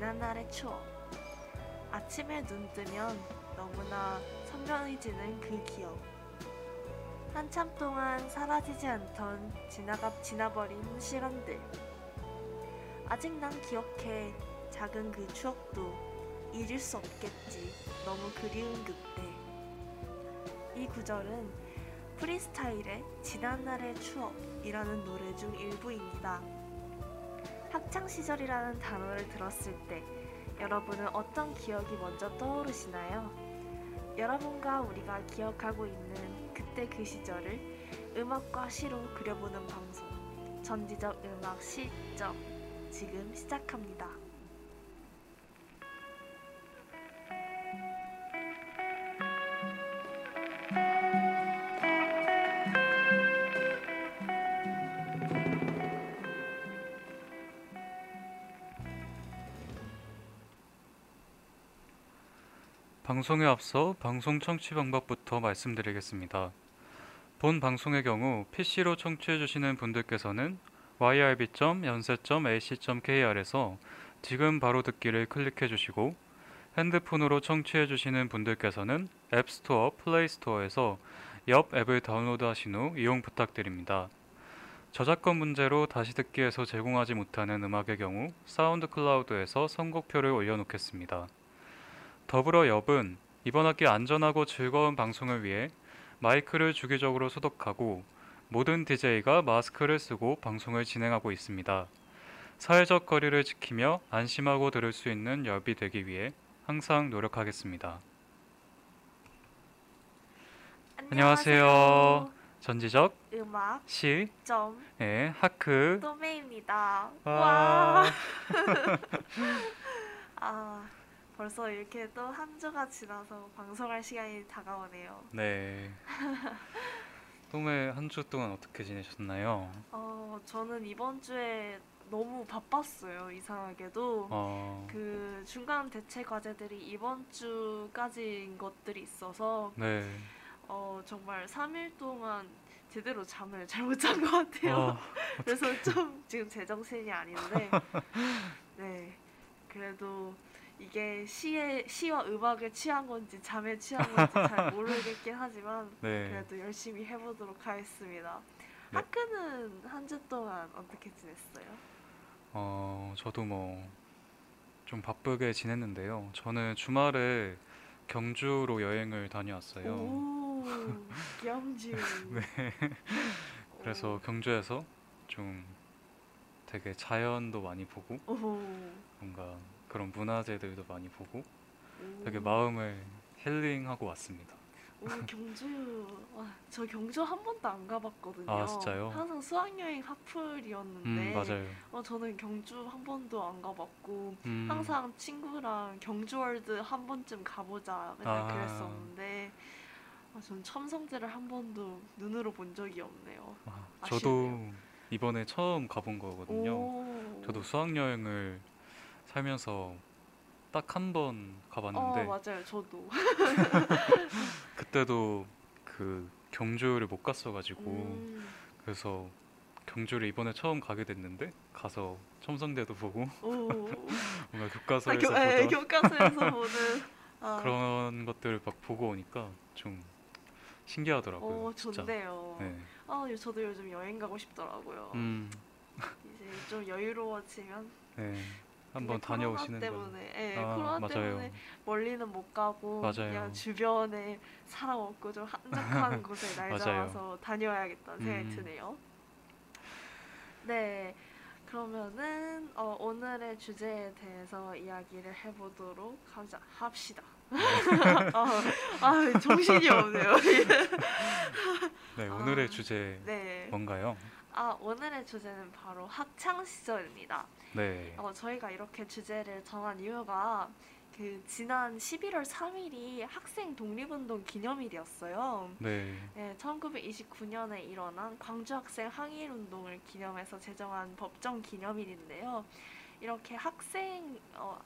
지난날의 추억. 아침에 눈 뜨면 너무나 선명해지는 그 기억. 한참 동안 사라지지 않던 지나가 지나버린 시간들. 아직 난 기억해. 작은 그 추억도 잊을 수 없겠지. 너무 그리운 그때. 이 구절은 프리스타일의 지난날의 추억이라는 노래 중 일부입니다. 학창 시절이라는 단어를 들었을 때 여러분은 어떤 기억이 먼저 떠오르시나요? 여러분과 우리가 기억하고 있는 그때 그 시절을 음악과 시로 그려보는 방송 전지적 음악 시점 지금 시작합니다. 방송에 앞서 방송 청취 방법부터 말씀드리겠습니다. 본 방송의 경우 PC로 청취해 주시는 분들께서는 yrb.yonsei.ac.kr에서 지금 바로 듣기를 클릭해 주시고 핸드폰으로 청취해 주시는 분들께서는 앱스토어, 플레이스토어에서 옆 앱을 다운로드 하신 후 이용 부탁드립니다. 저작권 문제로 다시 듣기에서 제공하지 못하는 음악의 경우 사운드 클라우드에서 선곡표를 올려놓겠습니다. 더불어 엽은 이번 학기 안전하고 즐거운 방송을 위해 마이크를 주기적으로 소독하고 모든 DJ가 마스크를 쓰고 방송을 진행하고 있습니다. 사회적 거리를 지키며 안심하고 들을 수 있는 엽이 되기 위해 항상 노력하겠습니다. 안녕하세요. 전지적 음악 시의 점 하크 또메입니다. 와. 와. 아 벌써 이렇게 또 한 주가 지나서 방송할 시간이 다가오네요. 네. 또매 한주 동안 어떻게 지내셨나요? 어 저는 이번 주에 너무 바빴어요. 이상하게도 어, 그 중간 대체 과제들이 이번 주까지인 것들이 있어서 네. 어 정말 3일 동안 제대로 잠을 잘 못 잔 것 같아요. 어, 그래서 좀 지금 제정신이 아닌데 네 그래도 이게 시에 시와 음악에 취한 건지 잠에 취한 건지 잘 모르겠긴 하지만 네. 그래도 열심히 해보도록 하겠습니다. 네. 하크는 한 주 동안 어떻게 지냈어요? 어, 저도 뭐 좀 바쁘게 지냈는데요. 저는 주말에 경주로 여행을 다녀왔어요. 오 경주. 네. 그래서 경주에서 좀 되게 자연도 많이 보고 오, 뭔가 그런 문화재들도 많이 보고 오. 되게 마음을 힐링하고 왔습니다. 오 경주 와, 저 경주 한 번도 안 가봤거든요. 아, 진짜요? 항상 수학여행 하플이었는데 음, 맞아요. 어, 저는 경주 한 번도 안 가봤고 음, 항상 친구랑 경주월드 한 번쯤 가보자 맨날 아. 그랬었는데 아, 전 첨성대를 한 번도 눈으로 본 적이 없네요. 아, 아쉽네요. 저도 이번에 처음 가본 거거든요. 오. 저도 수학여행을 살면서 딱 한 번 가봤는데 어 맞아요 저도. 그때도 그 경주를 못 갔어가지고 음, 그래서 경주를 이번에 처음 가게 됐는데 가서 첨성대도 보고 오. 뭔가 아, 교과서에서 교, 에, 보던 교과서에서 보는 아, 그런 것들을 막 보고 오니까 좀 신기하더라고요. 오. 좋네요. 네. 아 저도 요즘 여행 가고 싶더라고요. 음, 이제 좀 여유로워지면 네. 한번 다녀오시는. 때문에 예, 아, 코로나 맞아요. 때문에 멀리는 못 가고 맞아요. 그냥 주변에 사람 없고 좀 한적한 곳에 날. 잡아서 다녀야겠다는 생각이 음. 드네요. 네, 그러면은 어, 오늘의 주제에 대해서 이야기를 해보도록 하자, 합시다. 아, 아, 정신이 없네요. 네, 오늘의 아, 주제 네, 뭔가요? 아 오늘의 주제는 바로 학창 시절입니다. 네. 어, 저희가 이렇게 주제를 정한 이유가 그 지난 11월 3일이 학생 독립운동 기념일이었어요. 네. 네, 1929년에 일어난 광주 학생 항일 운동을 기념해서 제정한 법정 기념일인데요. 이렇게 학생 어,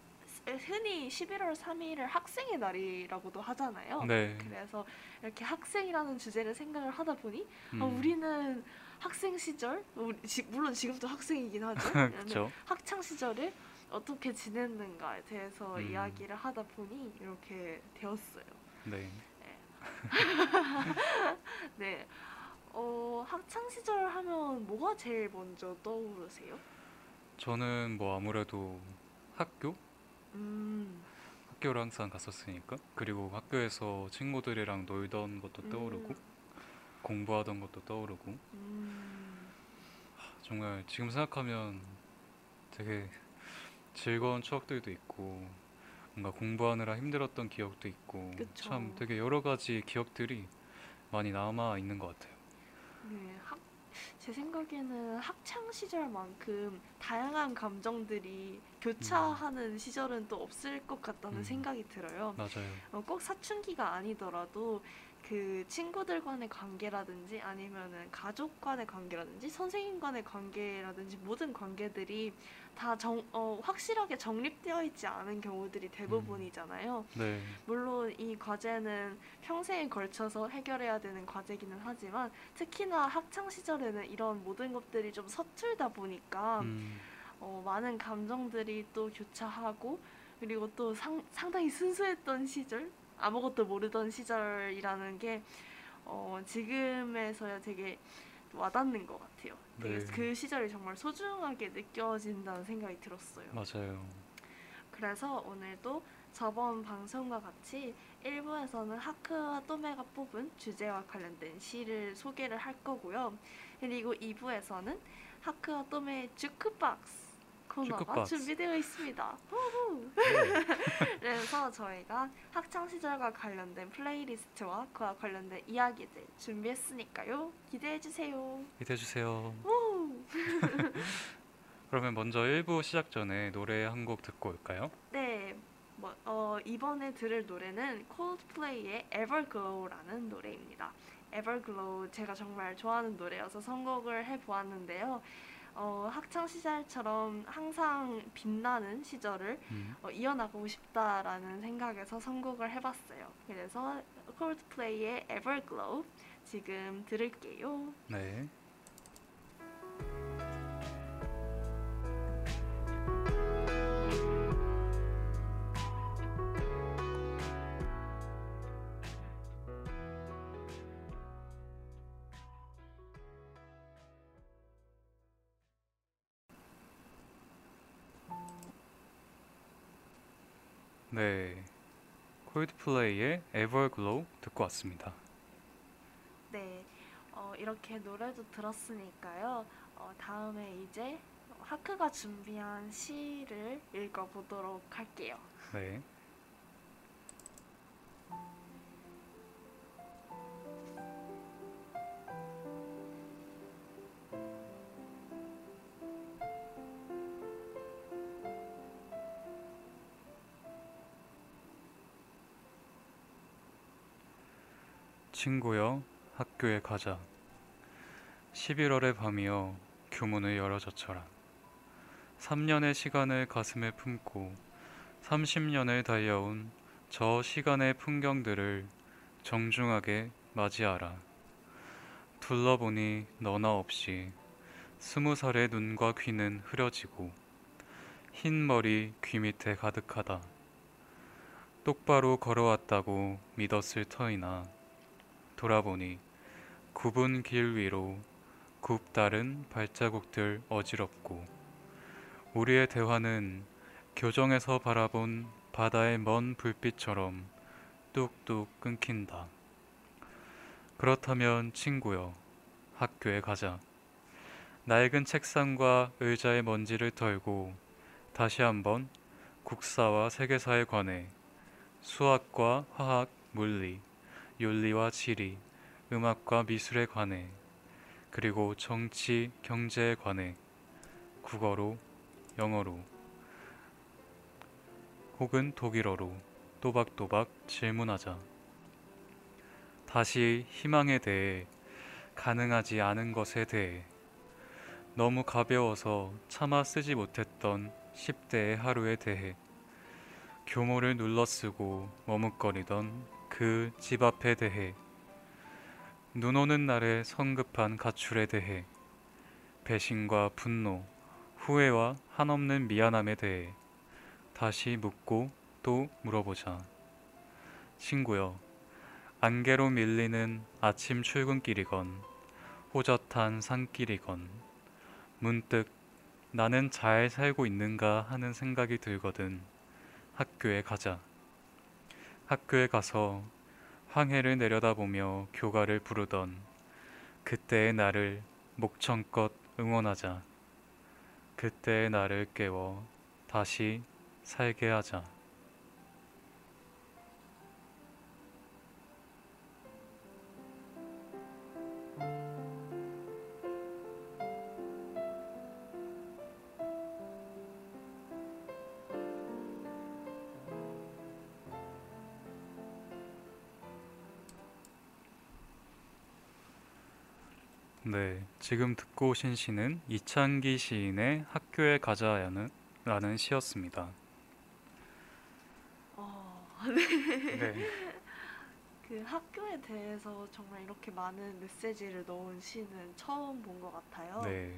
흔히 11월 3일을 학생의 날이라고도 하잖아요. 네. 그래서 이렇게 학생이라는 주제를 생각을 하다 보니 음, 아, 우리는 학생 시절 우리 지- 물론 지금도 학생이긴 하죠. 학창 시절을 어떻게 지냈는가에 대해서 음. 이야기를 하다 보니 이렇게 되었어요. 네. 네. 어, 학창 시절 하면 뭐가 제일 먼저 떠오르세요? 저는 뭐 아무래도 학교? 음. 학교를 항상 갔었으니까. 그리고 학교에서 친구들이랑 놀던 것도 떠오르고, 음. 공부하던 것도 떠오르고, 음. 정말 지금 생각하면 되게 즐거운 추억들도 있고, 뭔가 공부하느라 힘들었던 기억도 있고, 그쵸. 참 되게 여러 가지 기억들이 많이 남아 있는 것 같아요. 네, 학, 제 생각에는 학창 시절만큼 다양한 감정들이 교차하는 시절은 또 없을 것 같다는 음. 생각이 들어요. 맞아요. 어, 꼭 사춘기가 아니더라도 그 친구들 간의 관계라든지 아니면은 가족 간의 관계라든지 선생님 간의 관계라든지 모든 관계들이 다 정, 어, 확실하게 정립되어 있지 않은 경우들이 대부분이잖아요. 네. 물론 이 과제는 평생에 걸쳐서 해결해야 되는 과제기는 하지만 특히나 학창 시절에는 이런 모든 것들이 좀 서툴다 보니까 음, 어, 많은 감정들이 또 교차하고 그리고 또 상, 상당히 순수했던 시절 아무것도 모르던 시절이라는 게 어, 지금에서야 되게 와닿는 것 같아요. 되게 네. 그 시절이 정말 소중하게 느껴진다는 생각이 들었어요. 맞아요. 그래서 오늘도 저번 방송과 같이 1부에서는 하크와 또메가 뽑은 주제와 관련된 시를 소개를 할 거고요. 그리고 2부에서는 하크와 또메의 주크박스 코너가. 준비되어 있습니다. 네. 그래서 저희가 학창 시절과 관련된 플레이리스트와 그와 관련된 이야기들 준비했으니까요. 기대해 주세요. 기대해 주세요. 우! 그러면 먼저 1부 시작 전에 노래 한 곡 듣고 올까요? 네, 뭐, 어, 이번에 들을 노래는 콜드플레이의 Everglow라는 노래입니다. Everglow 제가 정말 좋아하는 노래여서 선곡을 해 보았는데요. 어, 학창 시절처럼 항상 빛나는 시절을 음, 어, 이어나가고 싶다라는 생각에서 선곡을 해봤어요. 그래서 콜드플레이의 Everglow 지금 들을게요. 네. 네. 콜드플레이의 Everglow 듣고 왔습니다. 네, 어, 이렇게 노래도 들었으니까요. 어, 다음에 이제 하크가 준비한 시를 읽어보도록 할게요. 네. 친구여, 학교에 가자. 11월의 밤이여, 교문을 열어 젖혀라. 3년의 시간을 가슴에 품고 30년을 달려온 저 시간의 풍경들을 정중하게 맞이하라. 둘러보니 너나 없이 스무 살의 눈과 귀는 흐려지고 흰 머리 귀 밑에 가득하다. 똑바로 걸어왔다고 믿었을 터이나 돌아보니 굽은 길 위로 굽다른 발자국들 어지럽고 우리의 대화는 교정에서 바라본 바다의 먼 불빛처럼 뚝뚝 끊긴다. 그렇다면 친구여, 학교에 가자. 낡은 책상과 의자의 먼지를 털고 다시 한번 국사와 세계사에 관해 수학과 화학, 물리, 윤리와 지리, 음악과 미술에 관해 그리고 정치, 경제에 관해 국어로, 영어로 혹은 독일어로 또박또박 질문하자. 다시 희망에 대해 가능하지 않은 것에 대해 너무 가벼워서 차마 쓰지 못했던 10대의 하루에 대해 교모를 눌러쓰고 머뭇거리던 그 집 앞에 대해 눈 오는 날의 성급한 가출에 대해 배신과 분노, 후회와 한없는 미안함에 대해 다시 묻고 또 물어보자. 친구여, 안개로 밀리는 아침 출근길이건 호젓한 산길이건 문득 나는 잘 살고 있는가 하는 생각이 들거든 학교에 가자. 학교에 가서 황해를 내려다보며 교가를 부르던 그때의 나를 목청껏 응원하자. 그때의 나를 깨워 다시 살게 하자. 지금 듣고 오신 시는 이창기 시인의 학교에 가자라는 라는 시였습니다. 어, 네, 그 학교에 대해서 정말 이렇게 많은 메시지를 넣은 시는 처음 본 것 같아요. 네.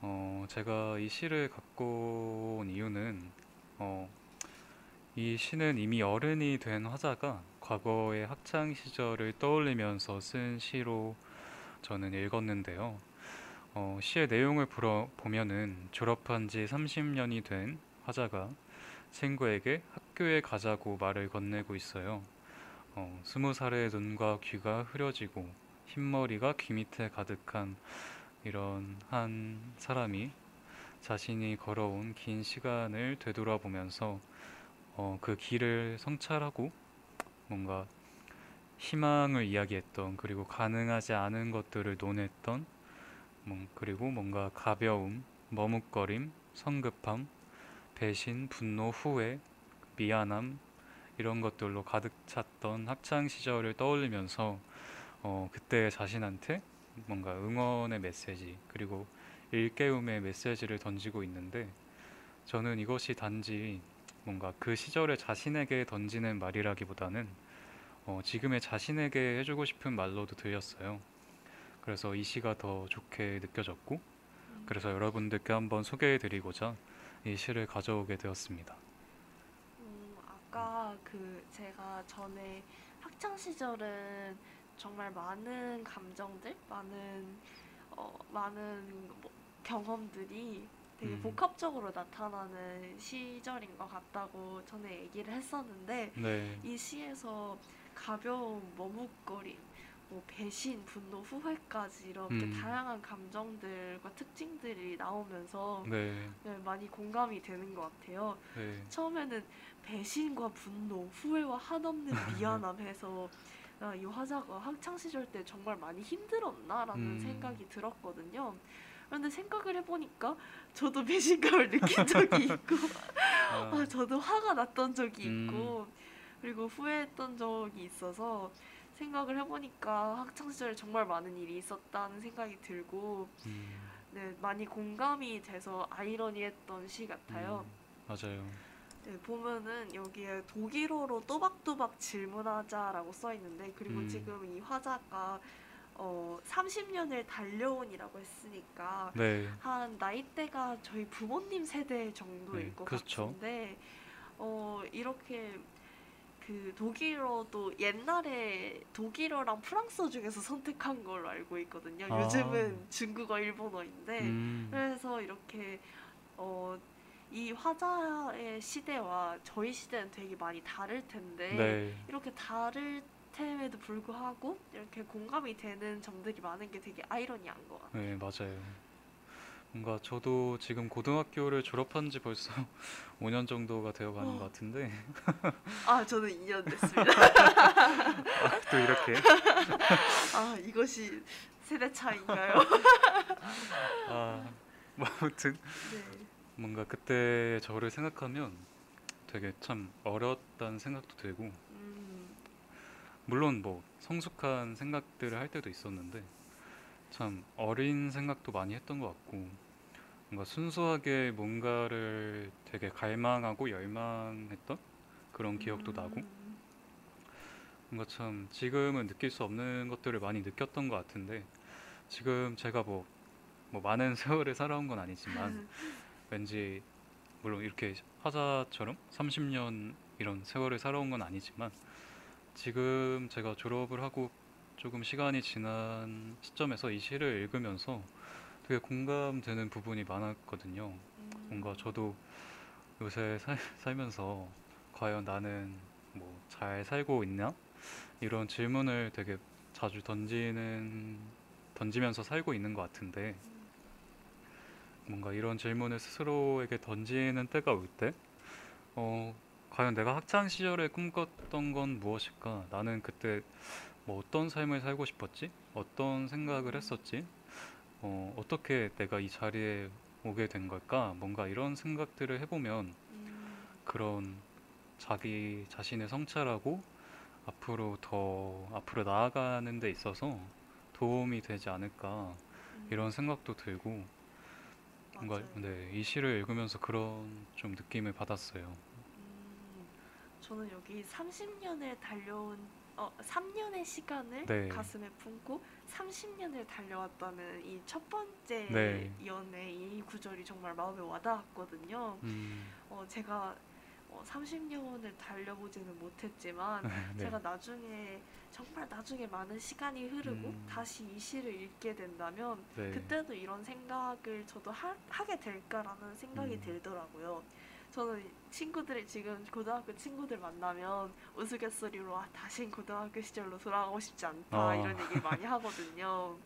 어, 제가 이 시를 갖고 온 이유는 어, 이 시는 이미 어른이 된 화자가 과거의 학창 시절을 떠올리면서 쓴 시로 저는 읽었는데요. 어, 시의 내용을 보면은 졸업한 지 30년이 된 화자가 친구에게 학교에 가자고 말을 건네고 있어요. 어, 스무 살의 눈과 귀가 흐려지고 흰머리가 귀 밑에 가득한 이런 한 사람이 자신이 걸어온 긴 시간을 되돌아보면서 어, 그 길을 성찰하고 뭔가 희망을 이야기했던 그리고 가능하지 않은 것들을 논했던 뭐, 그리고 뭔가 가벼움, 머뭇거림, 성급함, 배신, 분노, 후회, 미안함 이런 것들로 가득 찼던 학창 시절을 떠올리면서 어, 그때 자신한테 뭔가 응원의 메시지 그리고 일깨움의 메시지를 던지고 있는데 저는 이것이 단지 뭔가 그 시절의 자신에게 던지는 말이라기보다는 어, 지금의 자신에게 해주고 싶은 말로도 들렸어요. 그래서 이 시가 더 좋게 느껴졌고 그래서 여러분들께 한번 소개해드리고자 이 시를 가져오게 되었습니다. 음, 아까 그 제가 전에 학창 시절은 정말 많은 감정들, 많은 어, 많은 뭐 경험들이 되게 음. 복합적으로 나타나는 시절인 것 같다고 전에 얘기를 했었는데 네, 이 시에서 가벼운 머뭇거림, 뭐 배신, 분노, 후회까지 이렇게 음. 다양한 감정들과 특징들이 나오면서 네, 네, 많이 공감이 되는 것 같아요. 네, 처음에는 배신과 분노, 후회와 한없는 미안함 해서 아, 이 화자가 학창 시절 때 정말 많이 힘들었나라는 음. 생각이 들었거든요. 그런데 생각을 해보니까 저도 배신감을 느낀 적이 있고, 아, 아, 저도 화가 났던 적이 음. 있고, 그리고 후회했던 적이 있어서 생각을 해보니까 학창 시절에 정말 많은 일이 있었다는 생각이 들고, 음, 네, 많이 공감이 돼서 아이러니했던 시 같아요. 음, 맞아요. 네, 보면은 여기에 독일어로 또박또박 질문하자라고 써 있는데 그리고 음. 지금 이 화자가 어 30년을 달려온이라고 했으니까 네, 한 나이대가 저희 부모님 세대 정도일 네, 것 그렇죠. 같은데 어 이렇게 그 독일어도 옛날에 독일어랑 프랑스어 중에서 선택한 걸로 알고 있거든요. 아. 요즘은 중국어, 일본어인데 음, 그래서 이렇게 어, 이 화자의 시대와 저희 시대는 되게 많이 다를 텐데 네, 이렇게 다를 템에도 불구하고 이렇게 공감이 되는 점들이 많은 게 되게 아이러니한 것 같아요. 네, 맞아요. 뭔가 저도 지금 고등학교를 졸업한 지 벌써 5년 정도가 되어 가는 어. 것 같은데 아 저는 2년 됐습니다. 또 이렇게 아 이것이 세대 차이인가요? 아, 뭐 아무튼 네. 뭔가 그때 저를 생각하면 되게 참 어렸다는 생각도 들고 음, 물론 뭐 성숙한 생각들을 할 때도 있었는데 참 어린 생각도 많이 했던 것 같고 뭔가 순수하게 뭔가를 되게 갈망하고 열망했던 그런 기억도 나고. 음, 뭔가 참 지금은 느낄 수 없는 것들을 많이 느꼈던 것 같은데 지금 제가 뭐 뭐 많은 세월을 살아온 건 아니지만 왠지 물론 이렇게 화자처럼 30년 이런 세월을 살아온 건 아니지만 지금 제가 졸업을 하고 조금 시간이 지난 시점에서 이 시를 읽으면서 되게 공감되는 부분이 많았거든요. 음, 뭔가 저도 요새 살, 살면서 과연 나는 뭐 잘 살고 있나? 이런 질문을 되게 자주 던지는 던지면서 살고 있는 것 같은데 뭔가 이런 질문을 스스로에게 던지는 때가 올 때, 어, 과연 내가 학창 시절에 꿈꿨던 건 무엇일까? 나는 그때 뭐 어떤 삶을 살고 싶었지? 어떤 생각을 했었지? 어, 어떻게 내가 이 자리에 오게 된 걸까? 뭔가 이런 생각들을 해보면 음, 그런 자기 자신을 성찰하고 앞으로 더 앞으로 나아가는 데 있어서 도움이 되지 않을까 음, 이런 생각도 들고 뭔가. 네, 이 시를 읽으면서 그런 좀 느낌을 받았어요. 음, 저는 여기 30년을 달려온 어, 3년의 시간을 네. 가슴에 품고 30년을 달려왔다는 이 첫 번째 네. 연의 이 구절이 정말 마음에 와닿았거든요. 음, 어, 제가 어, 30년을 달려보지는 못했지만 네. 제가 나중에 정말 나중에 많은 시간이 흐르고 음. 다시 이 시를 읽게 된다면 네. 그때도 이런 생각을 저도 하, 하게 될까라는 생각이 음. 들더라고요. 저는 친구들이 지금 고등학교 친구들 만나면 우스갯소리로 아, 다신 고등학교 시절로 돌아가고 싶지 않다 아. 이런 얘기 많이 하거든요.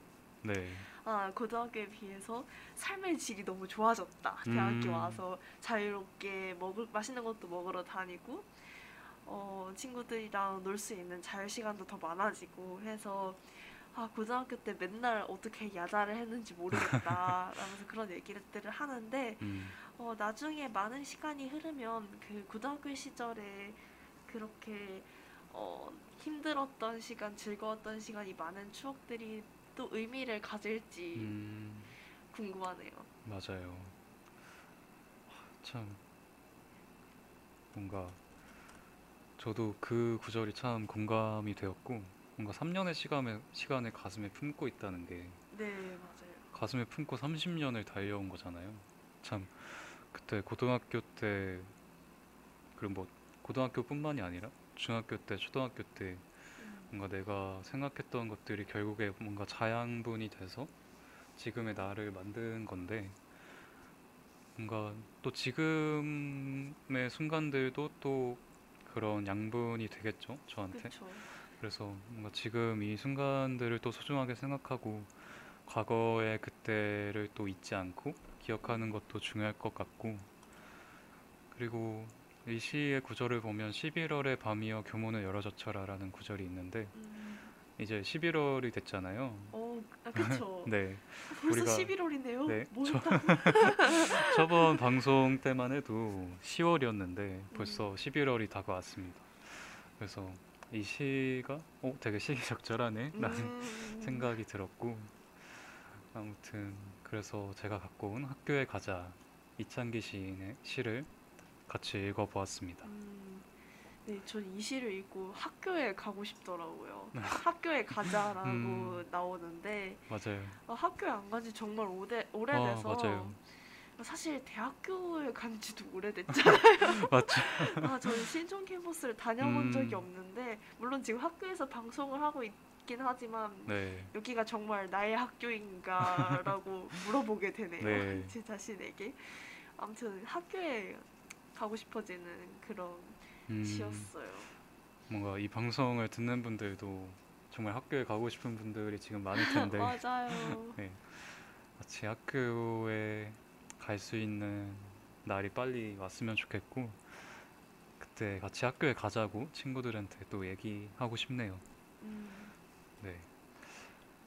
네. 아 고등학교에 비해서 삶의 질이 너무 좋아졌다. 대학교 음. 와서 자유롭게 먹을 맛있는 것도 먹으러 다니고 어, 친구들이랑 놀 수 있는 자유 시간도 더 많아지고 해서 아 고등학교 때 맨날 어떻게 야자를 했는지 모르겠다 라면서 그런 얘기들을 하는데 음, 어, 나중에 많은 시간이 흐르면 그 고등학교 시절에 그렇게 어, 힘들었던 시간, 즐거웠던 시간이 많은 추억들이 또 의미를 가질지 음, 궁금하네요. 맞아요. 참 뭔가 저도 그 구절이 참 공감이 되었고 뭔가 3년의 시간을 시간을 가슴에 품고 있다는 게 네, 맞아요. 가슴에 품고 30년을 달려온 거잖아요. 참 그때 고등학교 때 그리고 뭐 고등학교뿐만이 아니라 중학교 때, 초등학교 때 음, 뭔가 내가 생각했던 것들이 결국에 뭔가 자양분이 돼서 지금의 나를 만든 건데 뭔가 또 지금의 순간들도 또 그런 양분이 되겠죠, 저한테. 그렇죠. 그래서 뭔가 지금 이 순간들을 또 소중하게 생각하고 과거의 그때를 또 잊지 않고 기억하는 것도 중요할 것 같고 그리고 이 시의 구절을 보면 11월의 밤이여 교문을 열어젖혀라라는 구절이 있는데 음, 이제 11월이 됐잖아요. 어, 아, 그쵸. 네, 벌써 우리가- 11월이네요. 네, 뭐였다? 저번 방송 때만 해도 10월이었는데 벌써 11월이 다가왔습니다. 그래서 이 시가 어, 되게 시기적절하네 라는 음, 생각이 들었고 아무튼 그래서 제가 갖고 온 학교에 가자 이창기 시인의 시를 같이 읽어보았습니다. 음, 네, 전 이 시를 읽고 학교에 가고 싶더라고요. 학교에 가자라고 음. 나오는데 맞아요. 어, 학교에 안 간지 정말 오래, 어, 오래돼서 맞아요. 사실 대학교에 간 지도 오래됐잖아요. 맞죠. 아, 저는 신촌 캠퍼스를 다녀본 적이 음. 없는데 물론 지금 학교에서 방송을 하고 있 긴 하지만 네, 여기가 정말 나의 학교인가라고 물어보게 되네요. 네. 제 자신에게. 아무튼 학교에 가고 싶어지는 그런 음, 시였어요. 뭔가 이 방송을 듣는 분들도 정말 학교에 가고 싶은 분들이 지금 많을 텐데 맞아요. 네, 같이 학교에 갈 수 있는 날이 빨리 왔으면 좋겠고 그때 같이 학교에 가자고 친구들한테 또 얘기하고 싶네요. 음, 네.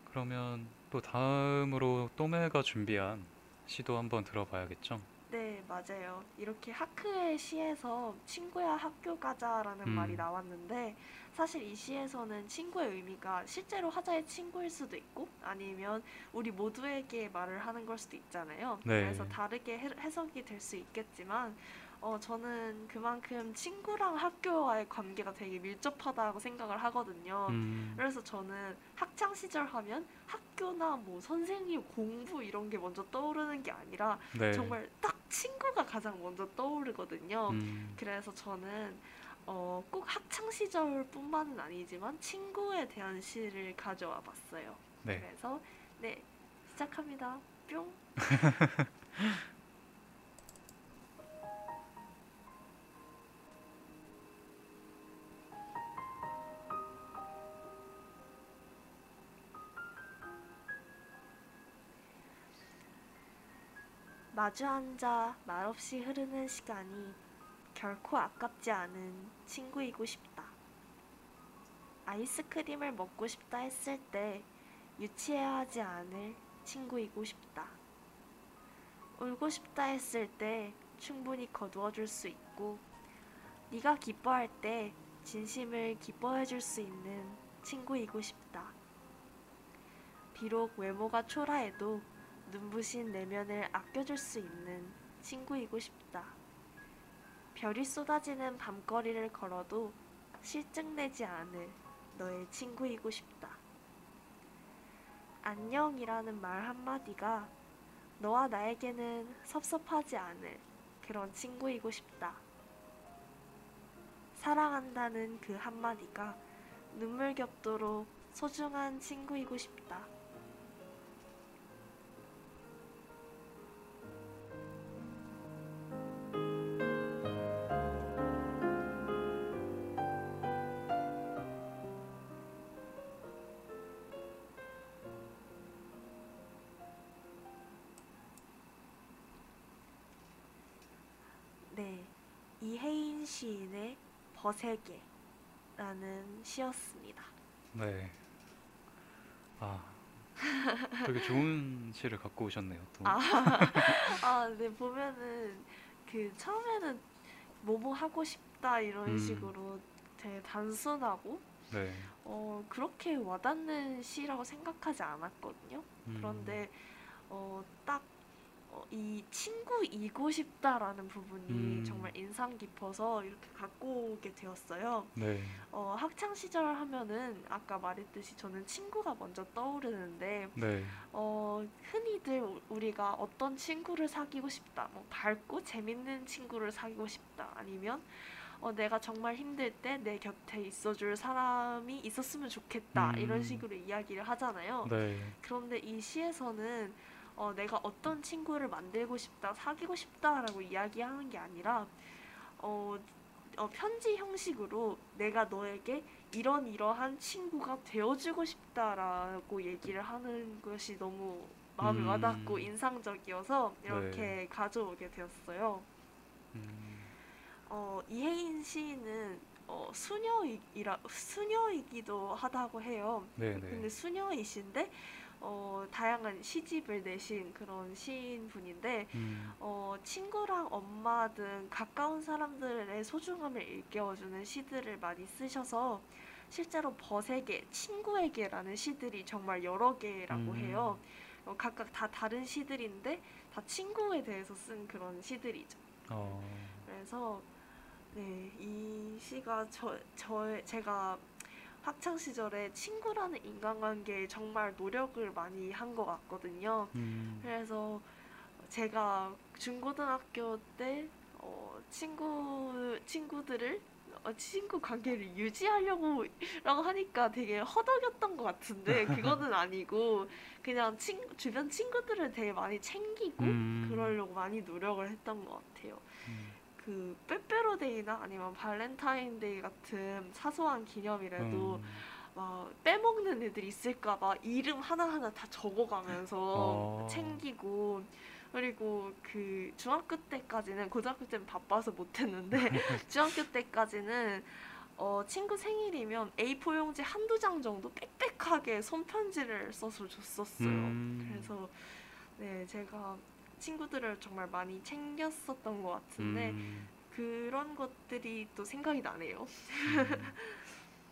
그러면 또 다음으로 또매가 준비한 시도 한번 들어봐야겠죠? 네, 맞아요. 이렇게 하크의 시에서 친구야 학교 가자라는 음. 말이 나왔는데 사실 이 시에서는 친구의 의미가 실제로 화자의 친구일 수도 있고 아니면 우리 모두에게 말을 하는 걸 수도 있잖아요. 네. 그래서 다르게 해- 해석이 될 수 있겠지만 어, 저는 그만큼 친구랑 학교와의 관계가 되게 밀접하다고 생각을 하거든요. 음, 그래서 저는 학창 시절 하면 학교나 뭐 선생님 공부 이런 게 먼저 떠오르는 게 아니라 네. 정말 딱 친구가 가장 먼저 떠오르거든요. 음, 그래서 저는 어, 꼭 학창 시절뿐만은 아니지만 친구에 대한 시를 가져와 봤어요. 네. 그래서 네 시작합니다. 뿅. 마주 앉아 말없이 흐르는 시간이 결코 아깝지 않은 친구이고 싶다. 아이스크림을 먹고 싶다 했을 때 유치해야 하지 않을 친구이고 싶다. 울고 싶다 했을 때 충분히 거두어 줄 수 있고 네가 기뻐할 때 진심을 기뻐해 줄 수 있는 친구이고 싶다. 비록 외모가 초라해도 눈부신 내면을 아껴줄 수 있는 친구이고 싶다. 별이 쏟아지는 밤거리를 걸어도 실증내지 않을 너의 친구이고 싶다. 안녕이라는 말 한마디가 너와 나에게는 섭섭하지 않을 그런 친구이고 싶다. 사랑한다는 그 한마디가 눈물 겹도록 소중한 친구이고 싶다. 시인의 버세게라는 시였습니다. 네. 아, 되게 좋은 시를 갖고 오셨네요, 또. 아, 아, 네, 보면은 그 처음에는 뭐뭐 하고 싶다 이런 음. 식으로 되게 단순하고 네. 어, 그렇게 와닿는 시라고 생각하지 않았거든요. 음, 그런데 어, 딱 어, 이 친구이고 싶다라는 부분이 음. 정말 인상 깊어서 이렇게 갖고 오게 되었어요. 네. 어, 학창 시절 하면은 아까 말했듯이 저는 친구가 먼저 떠오르는데 네. 어, 흔히들 우- 우리가 어떤 친구를 사귀고 싶다, 뭐 밝고 재밌는 친구를 사귀고 싶다, 아니면 어, 내가 정말 힘들 때 내 곁에 있어줄 사람이 있었으면 좋겠다 이런 음. 식으로 이야기를 하잖아요. 네. 그런데 이 시에서는 어, 내가 어떤 친구를 만들고 싶다, 사귀고 싶다라고 이야기하는 게 아니라 어, 어, 편지 형식으로 내가 너에게 이런 이러한 친구가 되어주고 싶다라고 얘기를 하는 것이 너무 마음에 음. 와닿고 인상적이어서 이렇게 가져오게 되었어요. 음, 어, 이혜인 시인은 어, 수녀이라 수녀이기도 하다고 해요. 네, 근데 네. 수녀이신데 어, 다양한 시집을 내신 그런 시인 분인데 음, 어, 친구랑 엄마 등 가까운 사람들의 소중함을 일깨워주는 시들을 많이 쓰셔서 실제로 벗에게 친구에게라는 시들이 정말 여러 개라고 음. 해요. 어, 각각 다 다른 시들인데 다 친구에 대해서 쓴 그런 시들이죠. 어, 그래서 네, 이 시가 저, 저 제가 학창 시절에 친구라는 인간관계에 정말 노력을 많이 한 것 같거든요. 음, 그래서 제가 중고등학교 때 어, 친구 친구들을 어, 친구 관계를 유지하려고 라고 하니까 되게 허덕였던 것 같은데 그거는 아니고 그냥 친 주변 친구들을 되게 많이 챙기고 음. 그러려고 많이 노력을 했던 것 같아요. 음, 그 빼빼로데이나 아니면 발렌타인데이 같은 사소한 기념일에도 음, 막 빼먹는 애들이 있을까봐 이름 하나하나 다 적어가면서 어. 챙기고 그리고 그 중학교 때까지는 고등학교 때는 바빠서 못했는데 중학교 때까지는 어, 친구 생일이면 A4 용지 한두 장 정도 빽빽하게 손편지를 써서 줬었어요. 음. 그래서 네 제가 친구들을 정말 많이 챙겼었던 것 같은데 음, 그런 것들이 또 생각이 나네요. 음.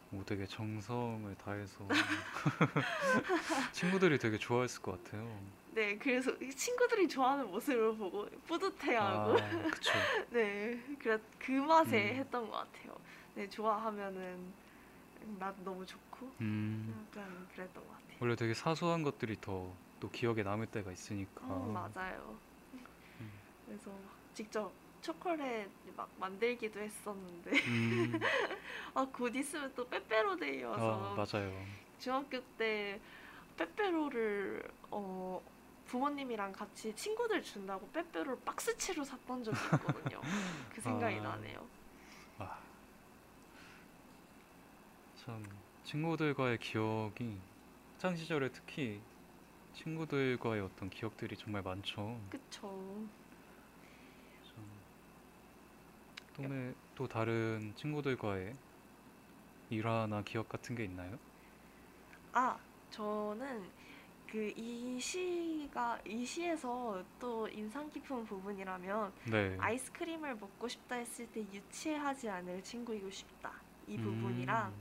뭐 되게 정성을 다해서 친구들이 되게 좋아했을 것 같아요. 네, 그래서 이 친구들이 좋아하는 모습을 보고 뿌듯해하고 아, 그쵸. 네, 그래 그 맛에 음. 했던 것 같아요. 네, 좋아하면은 맛 너무 좋고 음, 약간 그랬던 것 같아요. 원래 되게 사소한 것들이 더 또 기억에 남을 때가 있으니까. 음, 맞아요. 음. 그래서 직접 초콜릿 막 만들기도 했었는데 음, 아, 곧 있으면 또 빼빼로데이여서 아, 맞아요. 중학교 때 빼빼로를 어 부모님이랑 같이 친구들 준다고 빼빼로를 박스채로 샀던 적이 있거든요. 그 생각이 아. 나네요. 아, 참 친구들과의 기억이 학창 시절에 특히 친구들과의 어떤 기억들이 정말 많죠. 그쵸. 또는 또 다른 친구들과의 일화나 기억 같은 게 있나요? 아, 저는 그 이 시가 이 시에서 또 인상 깊은 부분이라면 네. 아이스크림을 먹고 싶다 했을 때 유치하지 않을 친구이고 싶다. 이 음, 부분이랑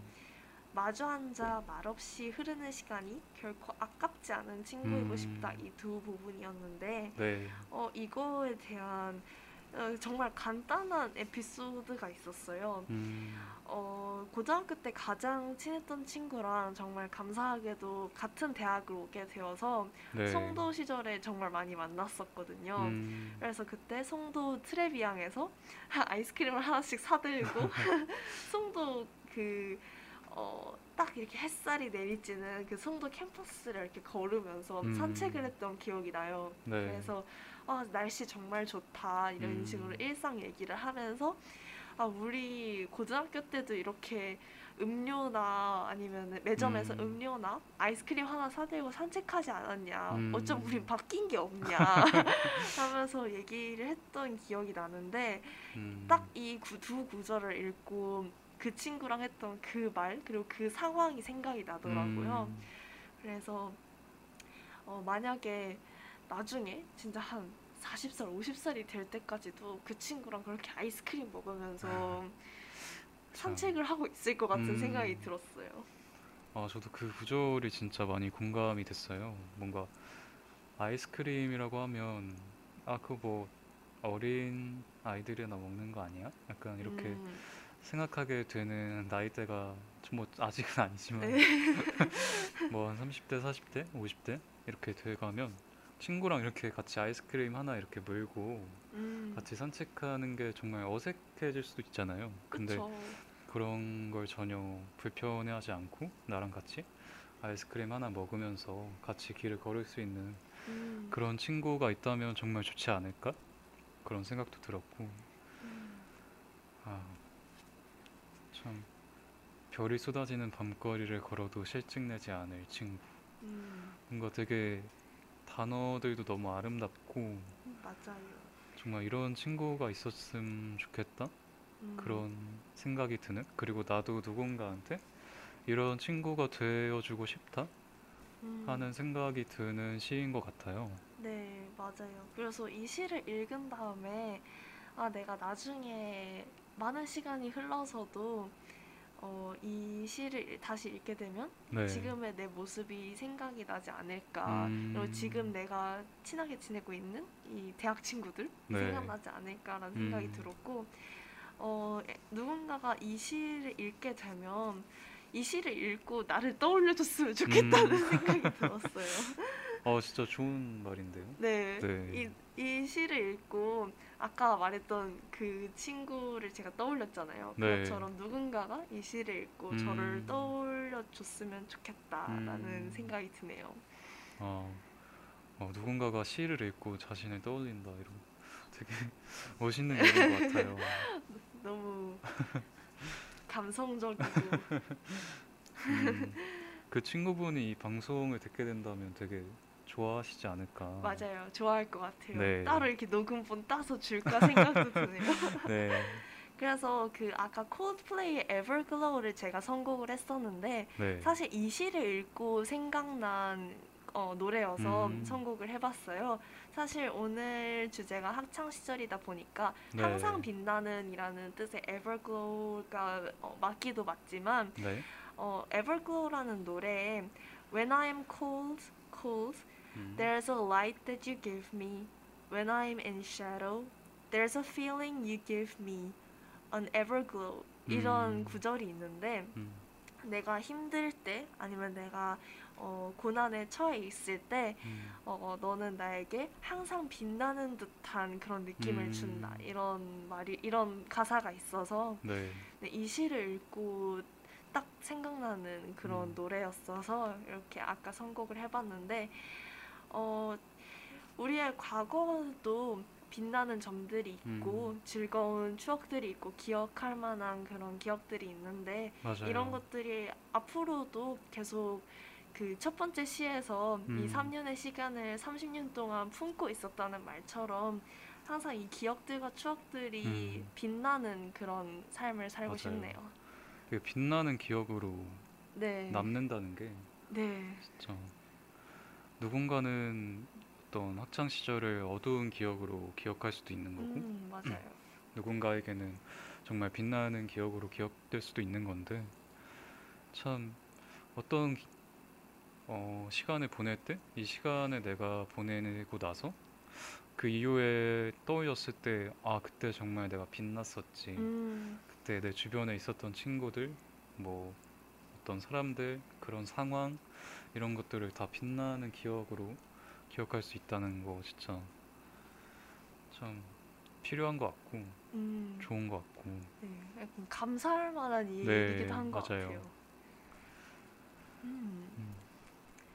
마주 앉아 말없이 흐르는 시간이 결코 아깝지 않은 친구이고 음. 싶다. 이 두 부분이었는데 네. 어, 이거에 대한 어, 정말 간단한 에피소드가 있었어요. 음, 어, 고등학교 때 가장 친했던 친구랑 정말 감사하게도 같은 대학을 오게 되어서 네. 송도 시절에 정말 많이 만났었거든요. 음, 그래서 그때 송도 트레비앙에서 아이스크림을 하나씩 사들고 송도 그 어, 딱 이렇게 햇살이 내리쬐는 그 송도 캠퍼스를 이렇게 걸으면서 음. 산책을 했던 기억이 나요. 네. 그래서 아, 날씨 정말 좋다 이런 음. 식으로 일상 얘기를 하면서 아, 우리 고등학교 때도 이렇게 음료나 아니면 매점에서 음. 음. 료나 아이스크림 하나 사들고 산책하지 않았냐 음. 어쩜 우린 바뀐 게 없냐 하면서 얘기를 했던 기억이 나는데 음, 딱이 두 구절을 읽고 그 친구랑 했던 그 말 그리고 그 상황이 생각이 나더라고요. 음, 그래서 어, 만약에 나중에 진짜 한 40살, 50살이 될 때까지도 그 친구랑 그렇게 아이스크림 먹으면서 산책을 하고 있을 것 같은 음. 생각이 들었어요. 아, 저도 그 구절이 진짜 많이 공감이 됐어요. 뭔가 아이스크림이라고 하면 아, 그거 뭐 어린 아이들이나 먹는 거 아니야? 약간 이렇게 음, 생각하게 되는 나이대가 좀 뭐 아직은 아니지만 네. 뭐한 30대, 40대, 50대 이렇게 돼가면 친구랑 이렇게 같이 아이스크림 하나 이렇게 물고 음, 같이 산책하는 게 정말 어색해질 수도 있잖아요. 근데 그쵸. 그런 걸 전혀 불편해하지 않고 나랑 같이 아이스크림 하나 먹으면서 같이 길을 걸을 수 있는 음, 그런 친구가 있다면 정말 좋지 않을까? 그런 생각도 들었고 음, 아, 참 별이 쏟아지는 밤거리를 걸어도 실증내지 않을 친구. 음, 뭔가 되게 단어들도 너무 아름답고 맞아요. 정말 이런 친구가 있었으면 좋겠다? 음, 그런 생각이 드는? 그리고 나도 누군가한테 이런 친구가 되어주고 싶다? 음, 하는 생각이 드는 시인 것 같아요. 네, 맞아요. 그래서 이 시를 읽은 다음에 아, 내가 나중에 많은 시간이 흘러서도 어, 이 시를 다시 읽게 되면 네. 지금의 내 모습이 생각이 나지 않을까. 음, 그리고 지금 내가 친하게 지내고 있는 이 대학 친구들 네. 생각나지 않을까라는 생각이 음. 들었고 어, 에- 누군가가 이 시를 읽게 되면 이 시를 읽고 나를 떠올려줬으면 좋겠다는 음. 생각이 들었어요. 어 진짜 좋은 말인데요. 네. 네. 이, 이 시를 읽고 아까 말했던 그 친구를 제가 떠올렸잖아요. 네. 그것처럼 누군가가 이 시를 읽고 음. 저를 떠올려줬으면 좋겠다라는 음. 생각이 드네요. 어, 어, 누군가가 시를 읽고 자신을 떠올린다 이런 되게 멋있는 얘기인 것 같아요. 너무 감성적이고 음, 그 친구분이 이 방송을 듣게 된다면 되게 좋아하시지 않을까. 맞아요. 좋아할 것 같아요. 네. 따로 이렇게 녹음본 따서 줄까 생각도 드네요. 네, 그래서 그 아까 콜드플레이의 Everglow를 제가 선곡을 했었는데 네. 사실 이 시를 읽고 생각난 어, 노래여서 음. 선곡을 해봤어요. 사실 오늘 주제가 학창 시절이다 보니까 네. 항상 빛나는이라는 뜻의 Everglow가 어, 맞기도 맞지만 네. 어, Everglow라는 노래에 When I'm cold, cold, 음. There's a light that you give me. When I'm in shadow, there's a feeling you give me. An everglow. 이런 음. 구절이 있는데 음. 내가 힘들 때 아니면 내가 어, 고난에 처해 있을 때 음. 어, 너는 나에게 항상 빛나는 듯한 그런 느낌을 음. 준다. 이런 말이 이런 가사가 있어서 네. 네, 이 시를 읽고 딱 생각나는 그런 음. 노래였어서 이렇게 아까 선곡을 해봤는데 어, 우리의 과거도 빛나는 점들이 있고 음. 즐거운 추억들이 있고 기억할 만한 그런 기억들이 있는데 맞아요. 이런 것들이 앞으로도 계속 그 첫 번째 시에서 이 음. 3년의 시간을 30년 동안 품고 있었다는 말처럼 항상 이 기억들과 추억들이 음. 빛나는 그런 삶을 살고 맞아요. 싶네요. 그 빛나는 기억으로 네. 남는다는 게 네. 진짜 누군가는 어떤 학창 시절을 어두운 기억으로 기억할 수도 있는 거고 음, 맞아요. 누군가에게는 정말 빛나는 기억으로 기억될 수도 있는 건데 참 어떤 기- 어, 시간을 보낼 때 이 시간을 내가 보내고 나서 그 이후에 떠올렸을 때 아 그때 정말 내가 빛났었지 음, 그때 내 주변에 있었던 친구들 뭐 어떤 사람들 그런 상황 이런 것들을 다 빛나는 기억으로 기억할 수 있다는 거 진짜 참 필요한 것 같고 음, 좋은 것 같고 네. 약간 감사할 만한 네, 일이기도 한것 맞아요. 같아요. 음, 음.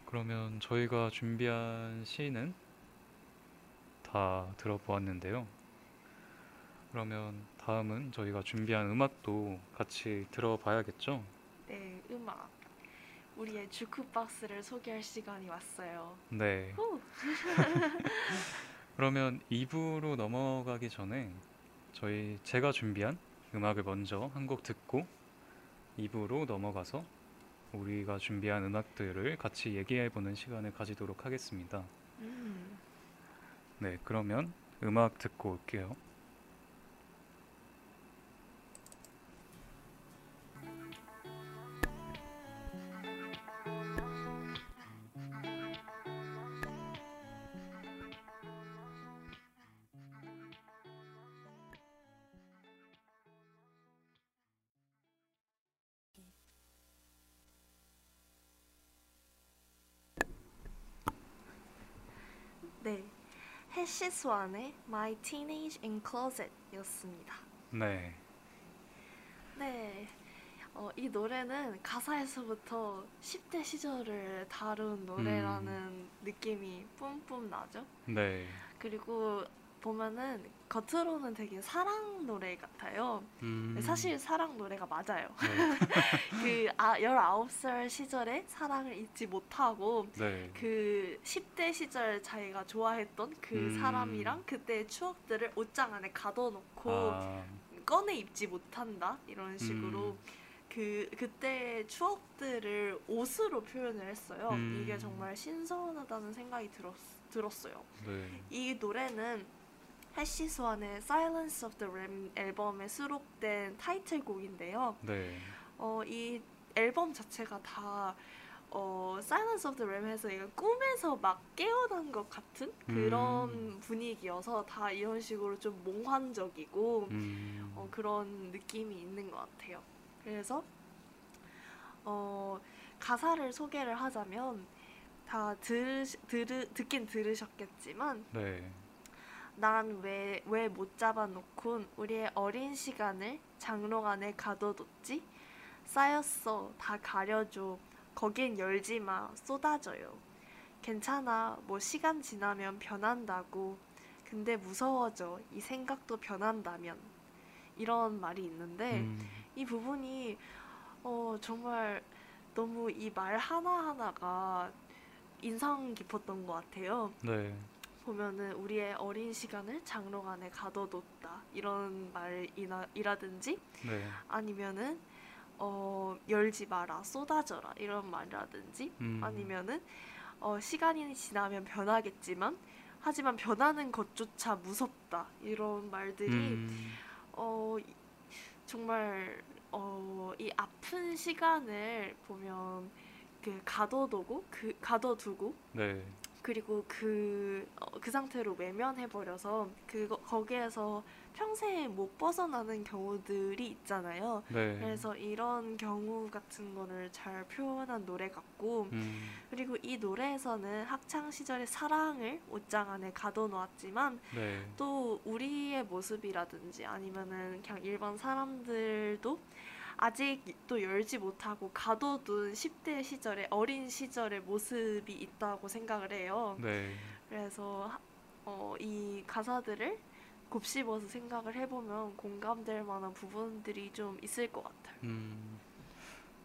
그러면 저희가 준비한 시는 다 들어보았는데요. 그러면 다음은 저희가 준비한 음악도 같이 들어봐야겠죠? 네, 음악. 우리의 주크박스를 소개할 시간이 왔어요. 네. 후! 그러면 2부로 넘어가기 전에 저희 제가 준비한 음악을 먼저 한 곡 듣고 2부로 넘어가서 우리가 준비한 음악들을 같이 얘기해 보는 시간을 가지도록 하겠습니다. 음, 네, 그러면 음악 듣고 올게요. 해시스완의 My Teenage in Closet 였습니다. 네, 네. 어, 이 노래는 가사에서부터 10대 시절을 다룬 노래라는 느낌이 뿜뿜 나죠. 네, 그리고 보면은 겉으로는 되게 사랑 노래 같아요. 음, 사실 사랑 노래가 맞아요. 네, 그 아, 19살 시절에 사랑을 잊지 못하고 네, 그 10대 시절 자기가 좋아했던 그 음. 사람이랑 그때의 추억들을 옷장 안에 가둬놓고 아, 꺼내 입지 못한다 이런 식으로 음. 그 그때의 추억들을 옷으로 표현을 했어요. 음. 이게 정말 신선하다는 생각이 들었, 들었어요. 네, 이 노래는 해시 스완의 Silence of the Ram 앨범에 수록된 타이틀곡인데요. 네, 어, 이 앨범 자체가 다 어, Silence of the Ram에서 꿈에서 막 깨어난 것 같은 그런 음. 분위기여서 다 이런 식으로 좀 몽환적이고 음, 어, 그런 느낌이 있는 것 같아요. 그래서 어, 가사를 소개를 하자면 다 들, 들, 듣긴 들으셨겠지만 네, 난 왜 왜 못 잡아놓곤 우리의 어린 시간을 장롱 안에 가둬뒀지? 쌓였어. 다 가려줘. 거긴 열지 마. 쏟아져요. 괜찮아. 뭐 시간 지나면 변한다고. 근데 무서워져. 이 생각도 변한다면. 이런 말이 있는데 음, 이 부분이 어, 정말 너무 이 말 하나하나가 인상 깊었던 것 같아요. 네, 보면은 우리의 어린 시간을 장롱 안에 가둬뒀다. 이런 말이라든지 네, 아니면은 어, 열지 마라 쏟아져라 이런 말이라든지 음, 아니면은 어, 시간이 지나면 변하겠지만 하지만 변하는 것조차 무섭다. 이런 말들이 음, 어, 이- 정말 어, 이 아픈 시간을 보면 그 가둬두고 그 가둬두고 네, 그리고 그, 어, 그 상태로 외면해버려서 그 거기에서 평생 못 벗어나는 경우들이 있잖아요. 네. 그래서 이런 경우 같은 거를 잘 표현한 노래 같고 음, 그리고 이 노래에서는 학창 시절의 사랑을 옷장 안에 가둬놓았지만 네, 또 우리의 모습이라든지 아니면은 그냥 일반 사람들도 아직 또 열지 못하고 가둬둔 10대 시절의 어린 시절의 모습이 있다고 생각을 해요. 네. 그래서 하- 어, 이 가사들을 곱씹어서 생각을 해보면 공감될 만한 부분들이 좀 있을 것 같아요. 음,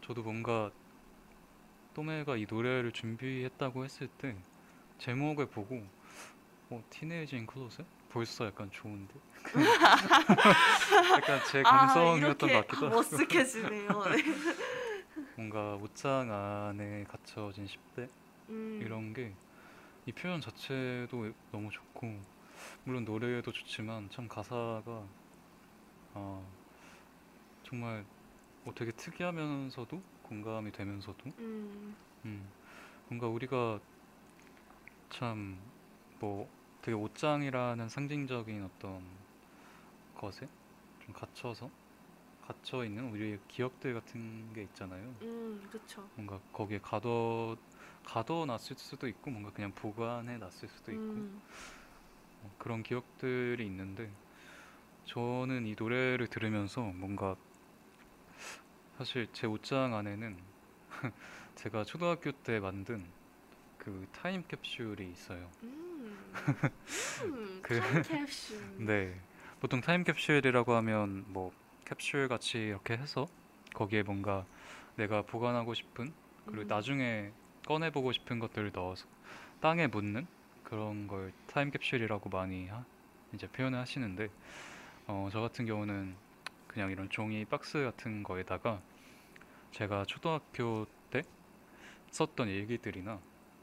저도 뭔가 또매가 이 노래를 준비했다고 했을 때 제목을 보고 어, 티네이지 인 클로셋? 벌써 약간 좋은데? 약간 제 감성이었던 것 같기도 하고 머쓱해지네요. 네. 뭔가 옷장 안에 갇혀진 10대 음, 이런 게 이 표현 자체도 너무 좋고 물론 노래도 좋지만 참 가사가 아, 정말 뭐 되게 특이하면서도 공감이 되면서도 음, 음, 뭔가 우리가 참 뭐 되게 옷장이라는 상징적인 어떤 것에 좀 갇혀서 갇혀 있는 우리의 기억들 같은 게 있잖아요. 음, 그쵸. 뭔가 거기에 가둬 가둬 놨을 수도 있고 뭔가 그냥 보관해 놨을 수도 있고 음, 어, 그런 기억들이 있는데 저는 이 노래를 들으면서 뭔가 사실 제 옷장 안에는 제가 초등학교 때 만든 그 타임 캡슐이 있어요. 음, 음, 그- 타임캡슐. 네. 보통 타임 캡슐이라고 하면 뭐 캡슐 같이 이렇게 해서 거기에 뭔가 내가 보관하고 싶은 그리고 음. 나중에 꺼내보고 싶은 것들을 넣어서 땅에 묻는 그런 걸 타임캡슐이라고 많이 하- 이제 표현을 하시는데 어, 저 같은 경우는 그냥 이런 종이 박스 같은 거에다가 제가 초등학교 때 썼던 일기들이나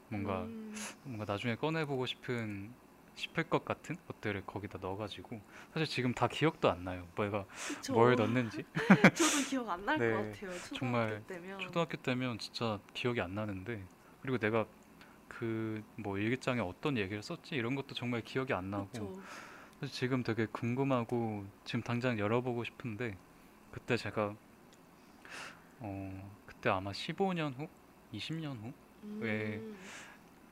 뭔가 음, 뭔가 나중에 꺼내보고 싶은 싶을 것 같은 것들을 거기다 넣어가지고 사실 지금 다 기억도 안 나요. 뭐가. 뭘 넣는지 저도 기억 안 날것 네, 같아요. 초등학교 정말 때면. 초등학교 때면 진짜 기억이 안 나는데 그리고 내가 그 뭐 일기장에 어떤 얘기를 썼지 이런 것도 정말 기억이 안 나고 그쵸. 사실 지금 되게 궁금하고 지금 당장 열어보고 싶은데 그때 제가 어 그때 아마 15년 후, 20년 후 왜 음,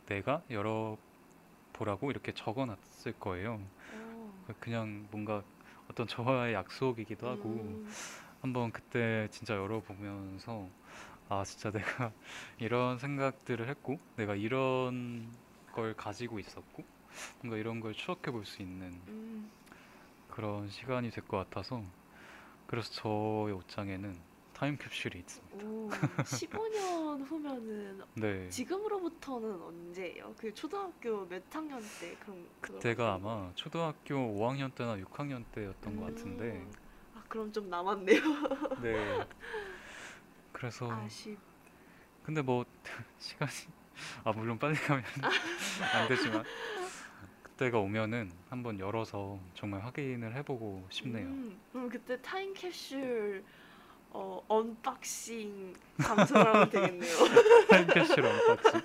내가 열어보라고 이렇게 적어놨을 거예요. 어, 그냥 뭔가 어떤 저와의 약속이기도 하고 음, 한번 그때 진짜 열어보면서 아 진짜 내가 이런 생각들을 했고 내가 이런 걸 가지고 있었고 뭔가 이런 걸 추억해 볼 수 있는 음, 그런 시간이 될 것 같아서 그래서 저의 옷장에는 타임캡슐이 있습니다. 오, 15년 후면은 네, 지금으로부터는 언제예요? 그 초등학교 몇 학년 때 그걸 그때가? 아마 초등학교 5학년 때나 6학년 때였던 것 같은데 음, 아 그럼 좀 남았네요. 네 그래서 아쉽. 근데 뭐 시간이 아 물론 빨리 가면 안 되지만 그때가 오면은 한번 열어서 정말 확인을 해보고 싶네요. 음, 그럼 그때 타임캡슐 어, unboxing 방송을 하면 되겠네요. 타임캡슐 unboxing.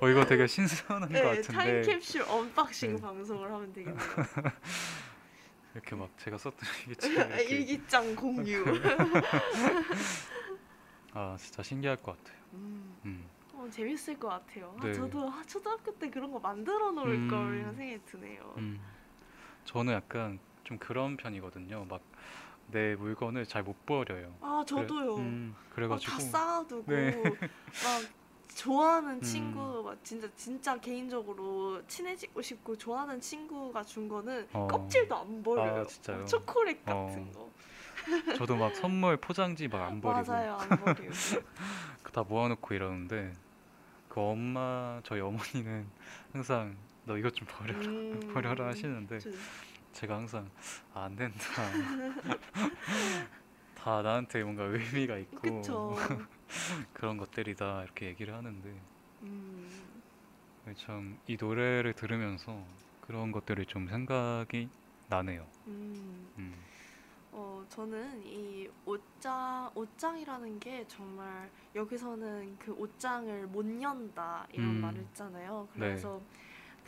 어 이거 되게 신선한 것 네, 같은데 타임캡슐 unboxing 네. 방송을 하면 되겠네요. 이렇게 막 제가 썼던 일기장 일기장 공유. 아 진짜 신기할 것 같아요. 음, 음. 어, 재밌을 것 같아요. 아, 네. 저도 아, 초등학교 때 그런 거 만들어 놓을 음. 걸 생각이 드네요. 음. 저는 약간 좀 그런 편이거든요. 막 내 물건을 잘 못 버려요. 아 저도요. 그래, 음, 막 그래가지고 다 쌓아두고 네. 막 좋아하는 음. 친구 막 진짜 진짜 개인적으로 친해지고 싶고 좋아하는 친구가 준 거는 어. 껍질도 안 버려요. 아, 초콜릿 어. 같은 거. 저도 막 선물 포장지 막 안 버리고 맞아요, 안 버리고. 그다 모아놓고 이러는데 그 엄마 저희 어머니는 항상 너 이것 좀 버려라 음. 버려라 하시는데 저- 제가 항상 아, 안 된다 다 나한테 뭔가 의미가 있고. 그런 것들이다 이렇게 얘기를 하는데 음, 참 이 노래를 들으면서 그런 것들이 좀 생각이 나네요. 음. 음, 어, 저는 이 옷장, 옷장이라는 게 정말 여기서는 그 옷장을 못 연다 이런 음. 말을 했잖아요. 네. 그래서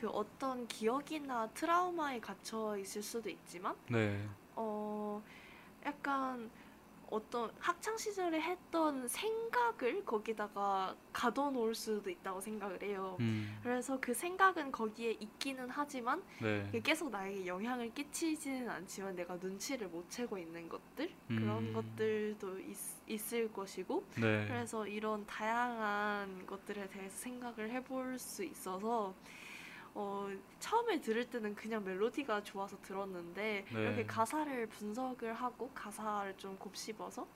그 어떤 기억이나 트라우마에 갇혀 있을 수도 있지만, 네. 어, 약간 어떤 학창 시절에 했던 생각을 거기다가 가둬놓을 수도 있다고 생각을 해요. 음. 그래서 그 생각은 거기에 있기는 하지만 네. 계속 나에게 영향을 끼치지는 않지만 내가 눈치를 못 채고 있는 것들 그런 음. 것들도 있, 있을 것이고 네. 그래서 이런 다양한 것들에 대해서 생각을 해볼 수 있어서 어, 처음에 들을 때는 그냥 멜로디가 좋아서 들었는데 네. 이렇게 가사를 분석을 하고 가사를 좀 곱씹어서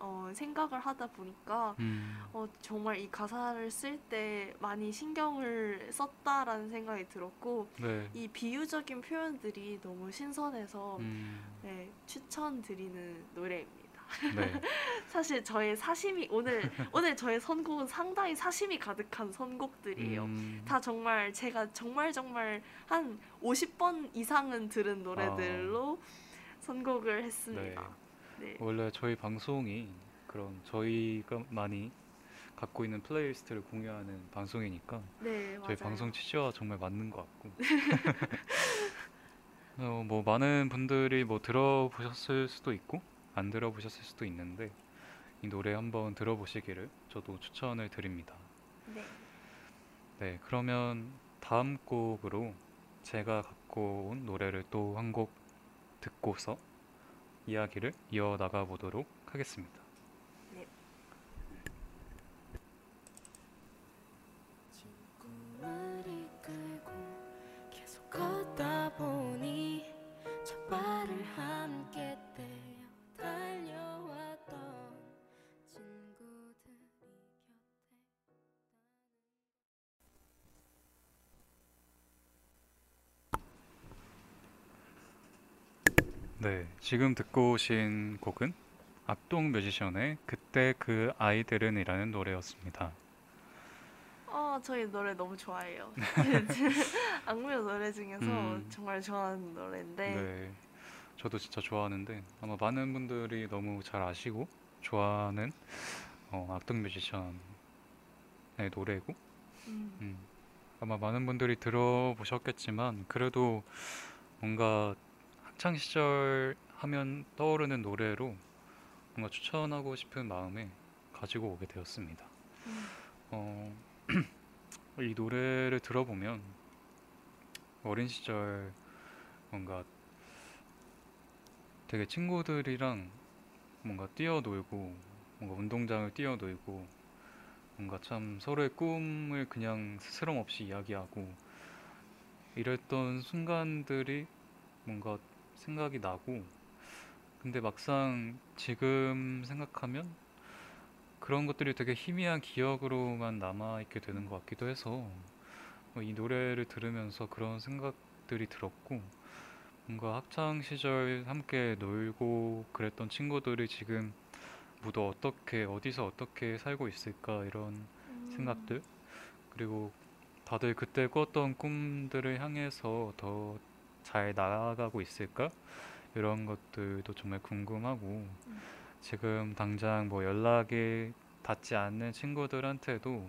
어, 생각을 하다 보니까 음. 어, 정말 이 가사를 쓸 때 많이 신경을 썼다라는 생각이 들었고 네. 이 비유적인 표현들이 너무 신선해서 음. 네, 추천드리는 노래입니다. 네. 사실 저의 사심이 오늘 오늘 저의 선곡은 상당히 사심이 가득한 선곡들이에요. 음. 다 정말 제가 정말 정말 한 50번 이상은 들은 노래들로 선곡을 했습니다. 네. 원래 저희 방송이 그런 저희가 많이 갖고 있는 playlist를 공유하는 방송이니까 네, 저희 맞아요. 방송 취지와 정말 맞는 것 같고 어, 뭐 많은 분들이 뭐 들어보셨을 수도 있고 안 들어보셨을 수도 있는데 이 노래 한번 들어보시기를 저도 추천을 드립니다. 네. 네, 그러면 다음 곡으로 제가 갖고 온 노래를 또 한 곡 듣고서 이야기를 이어나가 보도록 하겠습니다. 네, 지금 듣고 오신 곡은 악동 뮤지션의 그때 그 아이들은이라는 노래였습니다. 어, 저희 노래 너무 좋아해요. 악뮤 노래 중에서 음. 정말 좋아하는 노래인데 네, 저도 진짜 좋아하는데 아마 많은 분들이 너무 잘 아시고 좋아하는 어, 악동 뮤지션의 노래고 음, 음, 아마 많은 분들이 들어보셨겠지만 그래도 뭔가 학창 시절 하면 떠오르는 노래로 뭔가 추천하고 싶은 마음에 가지고 오게 되었습니다. 음. 어, 이 노래를 들어보면 어린 시절 뭔가 되게 친구들이랑 뭔가 뛰어놀고 뭔가 운동장을 뛰어놀고 뭔가 참 서로의 꿈을 그냥 스스럼 없이 이야기하고 이랬던 순간들이 뭔가 생각이 나고 근데 막상 지금 생각하면 그런 것들이 되게 희미한 기억으로만 남아있게 되는 것 같기도 해서 어, 이 노래를 들으면서 그런 생각들이 들었고 뭔가 학창 시절 함께 놀고 그랬던 친구들이 지금 모두 어떻게 어디서 어떻게 살고 있을까 이런 음. 생각들 그리고 다들 그때 꿨던 꿈들을 향해서 더 잘 나아가고 있을까? 이런 것들도 정말 궁금하고. 지금 당장 뭐 연락이 닿지 않는 친구들한테도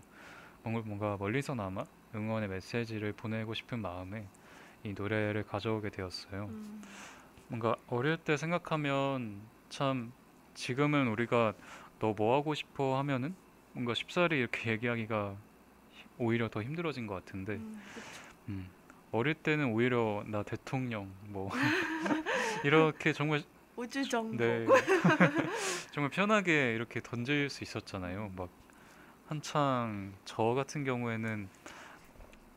뭔가 멀리서나마 응원의 메시지를 보내고 싶은 마음에 이 노래를 가져오게 되었어요. 음, 뭔가 어릴 때 생각하면 참 지금은 우리가 너 뭐 하고 싶어 하면은 뭔가 쉽사리 이렇게 얘기하기가 히- 오히려 더 힘들어진 것 같은데. 음. 음, 어릴 때는 오히려 나 대통령 뭐 이렇게 정말 우주정복. 네 정말 편하게 이렇게 던질 수 있었잖아요. 막 한창 저 같은 경우에는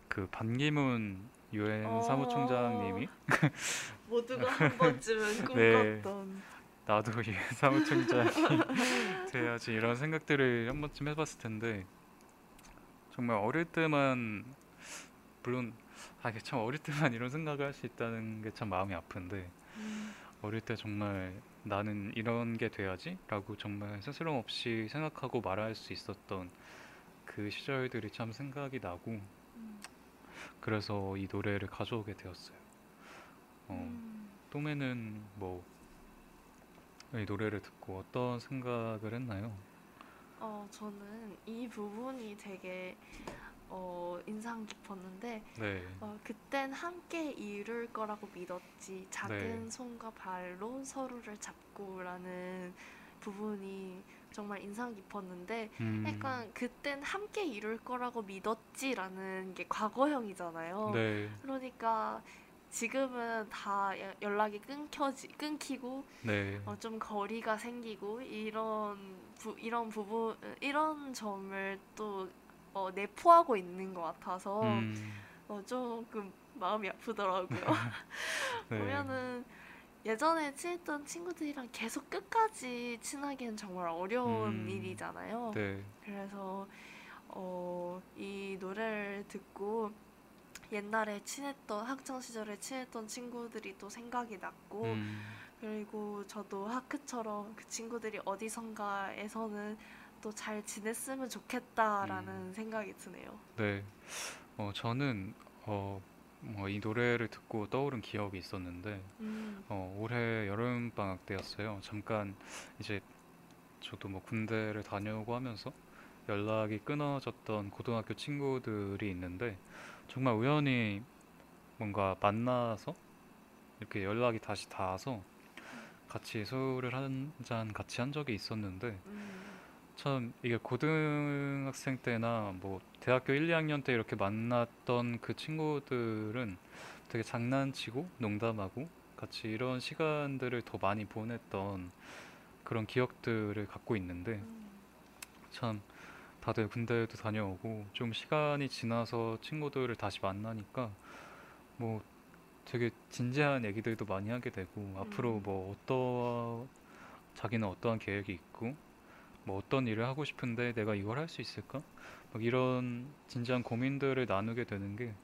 그 반기문 유엔 어. 사무총장님이 모두가 한 번쯤은 네. 꿈꿨던. 나도 이 사무총장이 돼야지 이런 생각들을 한 번쯤 해봤을 텐데 정말 어릴 때만 물론 아 이게 참 어릴 때만 이런 생각을 할 수 있다는 게 참 마음이 아픈데 음, 어릴 때 정말 나는 이런 게 돼야지라고 정말 스스럼 없이 생각하고 말할 수 있었던 그 시절들이 참 생각이 나고 음, 그래서 이 노래를 가져오게 되었어요. 어, 음. 똥에는 뭐 이 노래를 듣고 어떤 생각을 했나요? 어, 저는 이 부분이 되게 어, 인상 깊었는데 네, 어, 그땐 함께 이룰 거라고 믿었지. 작은 네. 손과 발로 서로를 잡고라는 부분이 정말 인상 깊었는데 음, 약간 그땐 함께 이룰 거라고 믿었지라는 게 과거형이잖아요. 네, 그러니까 지금은 다 여- 연락이 끊겨지 끊기고 네, 어, 좀 거리가 생기고 이런 부, 이런 부분 이런 점을 또 어, 내포하고 있는 것 같아서 음, 어, 조금 마음이 아프더라고요. 네, 보면은 예전에 친했던 친구들이랑 계속 끝까지 친하기는 정말 어려운 음. 일이잖아요. 네, 그래서 어, 이 노래를 듣고 옛날에 친했던 학창 시절에 친했던 친구들이 또 생각이 났고 음, 그리고 저도 하크처럼 그 친구들이 어디선가에서는 또 잘 지냈으면 좋겠다라는 음. 생각이 드네요. 네. 어, 저는 어, 뭐이 노래를 듣고 떠오른 기억이 있었는데 음, 어, 올해 여름 방학 때였어요. 잠깐 이제 저도 뭐 군대를 다녀오고 하면서 연락이 끊어졌던 고등학교 친구들이 있는데 정말 우연히 뭔가 만나서 이렇게 연락이 다시 닿아서 같이 술을 한 잔 같이 한 적이 있었는데 음, 참 이게 고등학생 때나 뭐 대학교 1, 2학년 때 이렇게 만났던 그 친구들은 되게 장난치고 농담하고 같이 이런 시간들을 더 많이 보냈던 그런 기억들을 갖고 있는데 음, 참 다들 군대도 다녀오고 좀 시간이 지나서 친구들을 다시 만나니까 뭐 되게 진지한 얘기들도 많이 하게 되고 앞으로 음. 뭐 어떠 자기는 어떠한 계획이 있고 뭐 어떤 일을 하고 싶은데 내가 이걸 할 수 있을까? 막 이런 진지한 고민들을 나누게 되는 게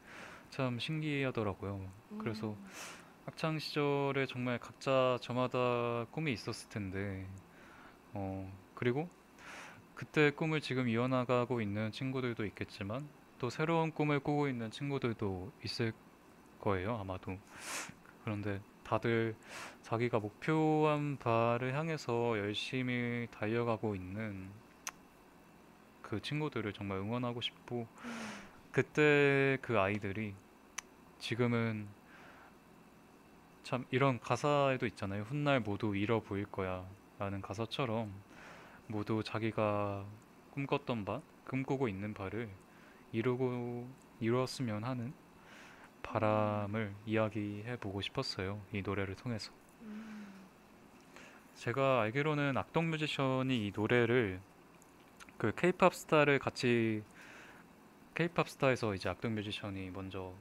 참 신기하더라고요. 그래서 음, 학창 시절에 정말 각자 저마다 꿈이 있었을 텐데, 어, 그리고 그때 꿈을 지금 이어나가고 있는 친구들도 있겠지만, 또 새로운 꿈을 꾸고 있는 친구들도 있을 거예요, 아마도. 그런데 다들 자기가 목표한 바를 향해서 열심히 달려가고 있는 그 친구들을 정말 응원하고 싶고, 음, 그때 그 아이들이 지금은 참 이런 가사에도 있잖아요. 훗날 모두 잃어 보일 거야 라는 가사처럼 모두 자기가 꿈꿨던 바, 꿈꾸고 있는 바를 이루고 이루었으면 하는 바람을 이야기해 보고 싶었어요. 이 노래를 통해서. 음, 제가 알기로는 악동 뮤지션이 이 노래를 그 케이팝 스타를 같이 케이팝 스타에서 이제 악동 뮤지션이 먼저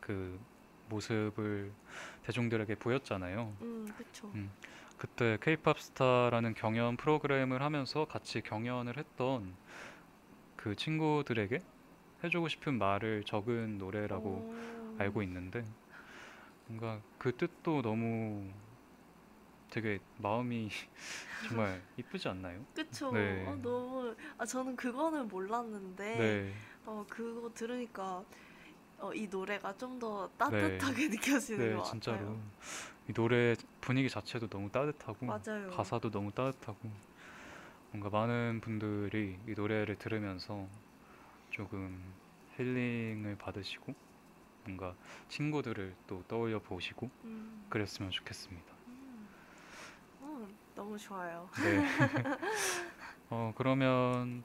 그 모습을 대중들에게 보였잖아요. 음, 그쵸. 음, 그때 케이팝 스타라는 경연 프로그램을 하면서 같이 경연을 했던 그 친구들에게 해주고 싶은 말을 적은 노래라고 오, 알고 있는데 뭔가 그 뜻도 너무 되게 마음이 정말 이쁘지 않나요? 그쵸. 네. 어, 너무 아 저는 그거는 몰랐는데 네, 어 그거 들으니까 어, 이 노래가 좀 더 따뜻하게 느껴지는 네, 것 진짜로 같아요. 이 노래 분위기 자체도 너무 따뜻하고 맞아요. 가사도 너무 따뜻하고 뭔가 많은 분들이 이 노래를 들으면서 조금 힐링을 받으시고 뭔가 친구들을 또 떠올려 보시고 음, 그랬으면 좋겠습니다. 음. 어, 너무 좋아요. 네. 어, 그러면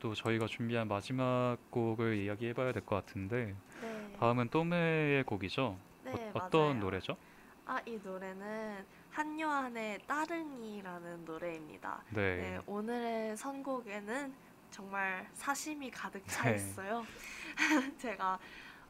또 저희가 준비한 마지막 곡을 이야기해 봐야 될 것 같은데 네. 다음은 또메의 곡이죠? 네, 어, 떤. 노래죠? 아, 이 노래는 한요한의 따릉이라는 노래입니다. 네. 네, 오늘의 선곡에는 정말 사심이 가득 차 네. 있어요. 제가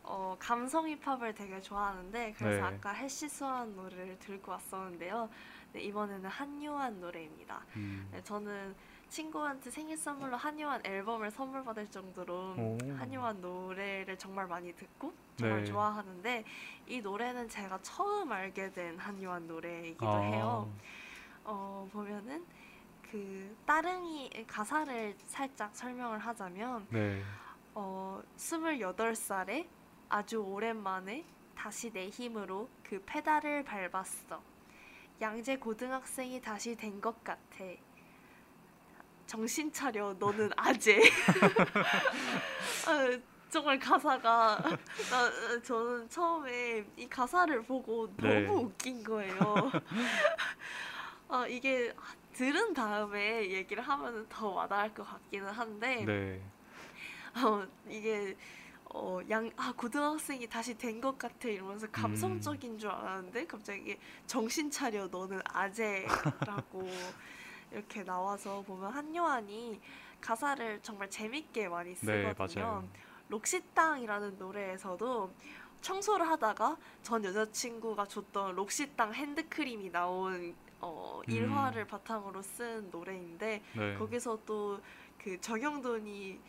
어, 감성 힙합을 되게 좋아하는데 그래서 네. 아까 해시 수한 노래를 들고 왔었는데요. 네, 이번에는 한요한 노래입니다. 음. 네, 저는 친구한테 생일 선물로 한요한 앨범을 선물 받을 정도로 오. 한요한 노래를 정말 많이 듣고 정말 네. 좋아하는데 이 노래는 제가 처음 알게 된 한요한 노래이기도 아, 해요. 어, 보면은 그 따릉이 가사를 살짝 설명을 하자면 네. 어, 28살에 아주 오랜만에 다시 내 힘으로 그 페달을 밟았어. 양재 고등학생이 다시 된 것 같아. 정신 차려, 너는 아재. 아, 정말 가사가 나, 저는 처음에 이 가사를 보고 너무 네. 웃긴 거예요. 아, 이게 들은 다음에 얘기를 하면 더 와닿을 것 같기는 한데 네. 어, 이게 어, 양, 아, 고등학생이 다시 된 것 같아 이러면서 감성적인 줄 알았는데 갑자기 정신 차려 너는 아재라고 이렇게 나와서 보면 한요한이 가사를 정말 재밌게 많이 네, 쓰거든요. 맞아요. 록시땅이라는 노래에서도 청소를 하다가 전 여자친구가 줬던 록시땅 핸드크림이 나온 어, 음. 일화를 바탕으로 쓴 노래인데 네. 거기서 또 그 정형돈이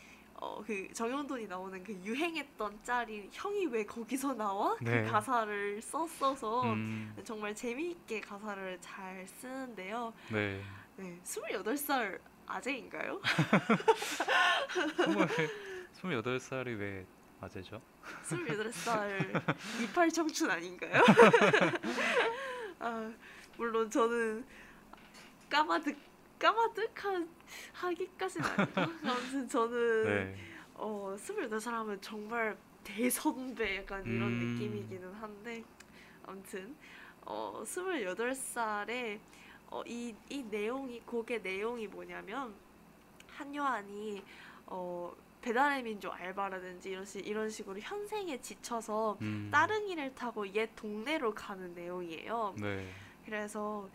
어 그 정형돈이 나오는 그 유행했던 짤이 형이 왜 거기서 나와? 네. 그 가사를 썼어서 음, 정말 재미있게 가사를 잘 쓰는데요. 네. 네, 28살 아재인가요? 28살이 왜 아재죠? 28살 이팔 청춘 아닌가요? 아, 물론 저는 까마득 까마득한 하기까지는 아니고 아무튼 저는 네. 어, 28살 하면 정말 대선배 약간 이런 음. 느낌이기는 한데 아무튼 어, 28살에 어, 이, 이 내용이 곡의 내용이 뭐냐면 한요한이 어, 배달의 민족 알바라든지 이런, 식, 이런 식으로 현생에 지쳐서 음, 따릉이를 타고 옛 동네로 가는 내용이에요. 네. 그래서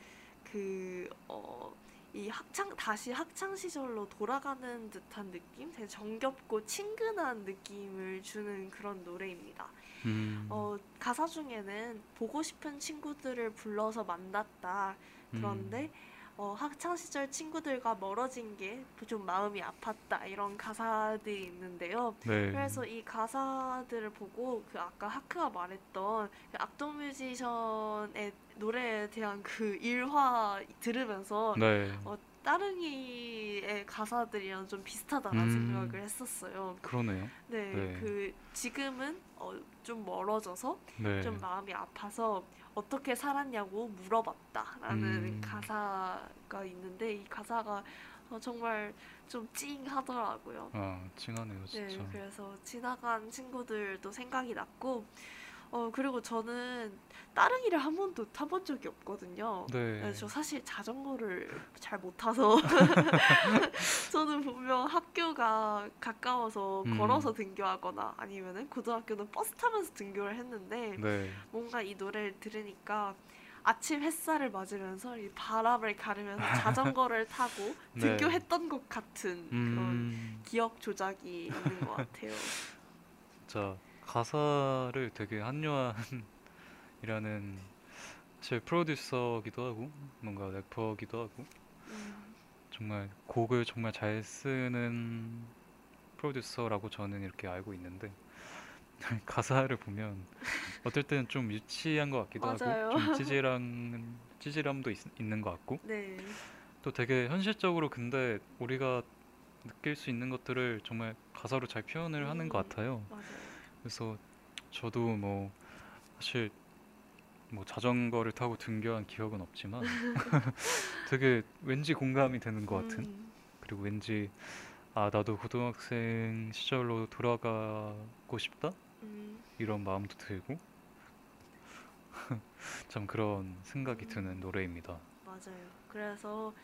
그 어, 이 학창 다시 학창 시절로 돌아가는 듯한 느낌, 되게 정겹고 친근한 느낌을 주는 그런 노래입니다. 음, 어, 가사 중에는 보고 싶은 친구들을 불러서 만났다. 그런데 음, 어, 학창 시절 친구들과 멀어진 게 좀 마음이 아팠다 이런 가사들이 있는데요. 네. 그래서 이 가사들을 보고 그 아까 하크가 말했던 그 악동 뮤지션의 노래에 대한 그 일화 들으면서 네. 어, 따릉이의 가사들이랑 좀 비슷하다라는 음. 생각을 했었어요. 그러네요. 네, 네. 그 지금은 어, 좀 멀어져서 네. 좀 마음이 아파서 어떻게 살았냐고 물어봤다라는 음. 가사가 있는데 이 가사가 어, 정말 좀 찡하더라고요. 아, 찡하네요, 네, 진짜. 그래서 지나간 친구들도 생각이 났고, 어 그리고 저는 따릉이를 한 번도 타본 적이 없거든요. 네. 네, 저 사실 자전거를 잘 못 타서 저는 분명 학교가 가까워서 음. 걸어서 등교하거나 아니면은 고등학교는 버스 타면서 등교를 했는데 네. 뭔가 이 노래를 들으니까 아침 햇살을 맞으면서 이 바람을 가르면서 자전거를 타고 네. 등교했던 것 같은 그런 음, 기억 조작이 있는 것 같아요. 진짜 가사를 되게 한요한이라는 제 프로듀서기도 하고 뭔가 래퍼기도 하고 음, 정말 곡을 정말 잘 쓰는 프로듀서라고 저는 이렇게 알고 있는데 가사를 보면 어떨 때는 좀 유치한 것 같기도 맞아요. 하고 좀 찌질한 찌질함도 있, 있는 것 같고 네, 또 되게 현실적으로 근데 우리가 느낄 수 있는 것들을 정말 가사로 잘 표현을 하는 것 음. 같아요. 맞아요. 그래서 저도 뭐 사실 뭐 자전거를 타고 등교한 기억은 없지만 되게 왠지 공감이 되는 것 같은 음, 그리고 왠지 아 나도 고등학생 시절로 돌아가고 싶다 음, 이런 마음도 들고 참 그런 생각이 음. 드는 노래입니다. 맞아요. 그래서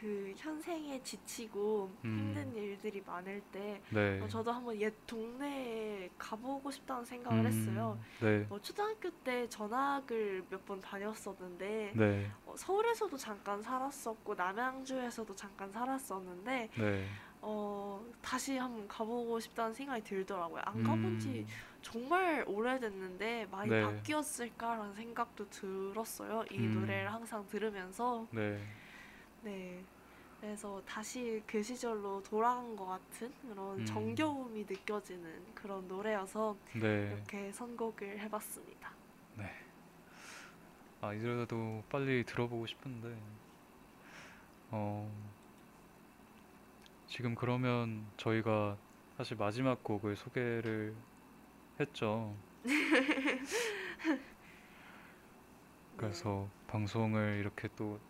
그 현생에 지치고 음. 힘든 일들이 많을 때 네. 어, 저도 한번 옛 동네에 가보고 싶다는 생각을 음, 했어요. 네. 어, 초등학교 때 전학을 몇 번 다녔었는데 네. 어, 서울에서도 잠깐 살았었고 남양주에서도 잠깐 살았었는데 네. 어, 다시 한번 가보고 싶다는 생각이 들더라고요. 안 가본 지 음, 정말 오래됐는데 많이 네. 바뀌었을까라는 생각도 들었어요. 이 음. 노래를 항상 들으면서 네. 네. 그래서 다시 그 시절로 돌아간 것 같은 그런 음. 정겨움이 느껴지는 그런 노래여서 네. 이렇게 선곡을 해봤습니다. 아, 이래도 빨리 들어보고 싶은데, 어, 지금 그러면 저희가 사실 마지막 곡을 소개를 했죠. 그래서 방송을 이렇게 또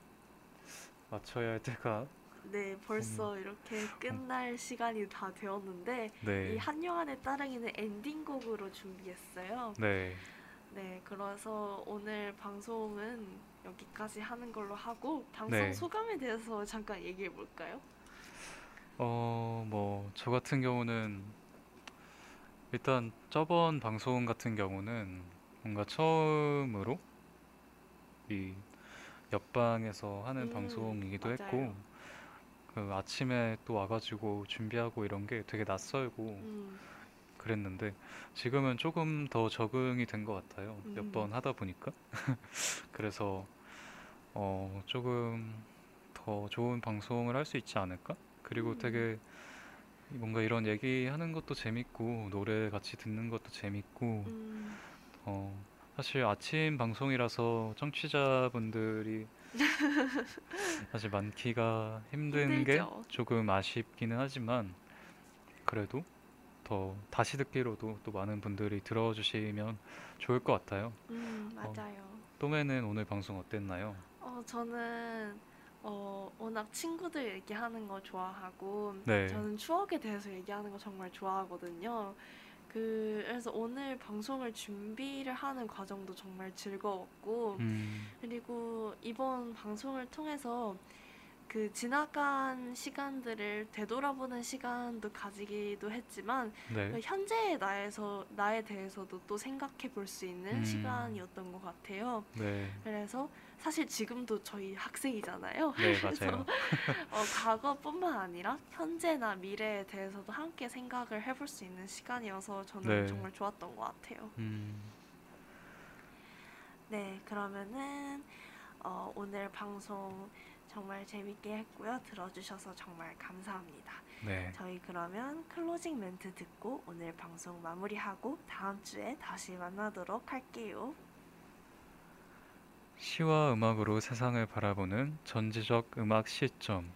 마쳐야 할 때가 네, 벌써 이렇게 끝날 시간이 다 되었는데 이 네, 한요한의 따릉이는 엔딩곡으로 준비했어요. 네, 네, 그래서 오늘 방송은 여기까지 하는 걸로 하고 방송 네. 소감에 대해서 잠깐 얘기해 볼까요? 어, 뭐, 저 같은 경우는 일단 저번 방송 같은 경우는 뭔가 처음으로 이 옆방에서 하는 음, 방송이기도 맞아요. 했고, 그 아침에 또 와가지고 준비하고 이런 게 되게 낯설고 음, 그랬는데 지금은 조금 더 적응이 된 것 같아요. 몇 음. 번 하다 보니까. 그래서 어, 조금 더 좋은 방송을 할 수 있지 않을까? 그리고 음. 되게 뭔가 이런 얘기하는 것도 재밌고 노래 같이 듣는 것도 재밌고 음, 어, 사실 아침 방송이라서 청취자분들이 사실 많기가 힘든 게 힘들죠. 조금 아쉽기는 하지만 그래도 더 다시 듣기로도 또 많은 분들이 들어주시면 좋을 것 같아요. 음, 맞아요. 또매는 오늘 방송 어땠나요? 어, 저는 어, 워낙 친구들 얘기하는 거 좋아하고 네. 저는 추억에 대해서 얘기하는 거 정말 좋아하거든요. 그, 그래서 오늘 방송을 준비를 하는 과정도 정말 즐거웠고 음, 그리고 이번 방송을 통해서 그 지나간 시간들을 되돌아보는 시간도 가지기도 했지만 그 네. 현재의 나에서 나에 대해서도 또 생각해 볼 수 있는 음. 시간이었던 것 같아요. 네. 그래서 사실 지금도 저희 학생이잖아요. 네, 그래서. 어, 과거뿐만 아니라 현재나 미래에 대해서도 함께 생각을 해볼 수 있는 시간이어서 저는 네. 정말 좋았던 것 같아요. 음, 네, 그러면은 어, 오늘 방송 정말 재밌게 했고요. 들어주셔서 정말 감사합니다. 네. 저희 그러면 클로징 멘트 듣고 오늘 방송 마무리하고 다음 주에 다시 만나도록 할게요. 시와 음악으로 세상을 바라보는 전지적 음악 시점.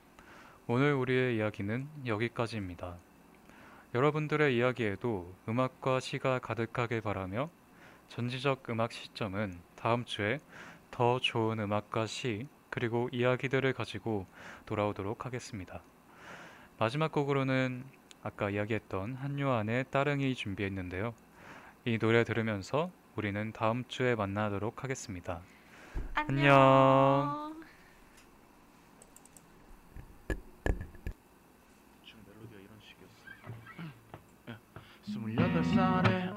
오늘 우리의 이야기는 여기까지입니다. 여러분들의 이야기에도 음악과 시가 가득하게 바라며 전지적 음악 시점은 다음 주에 더 좋은 음악과 시 그리고 이야기들을 가지고 돌아오도록 하겠습니다. 마지막 곡으로는 아까 이야기했던 한요한의 따릉이 준비했는데요. 이 노래 들으면서 우리는 다음 주에 만나도록 하겠습니다. 안녕. 지금 멜로디가 이런 식이었어. 스물여덟 살에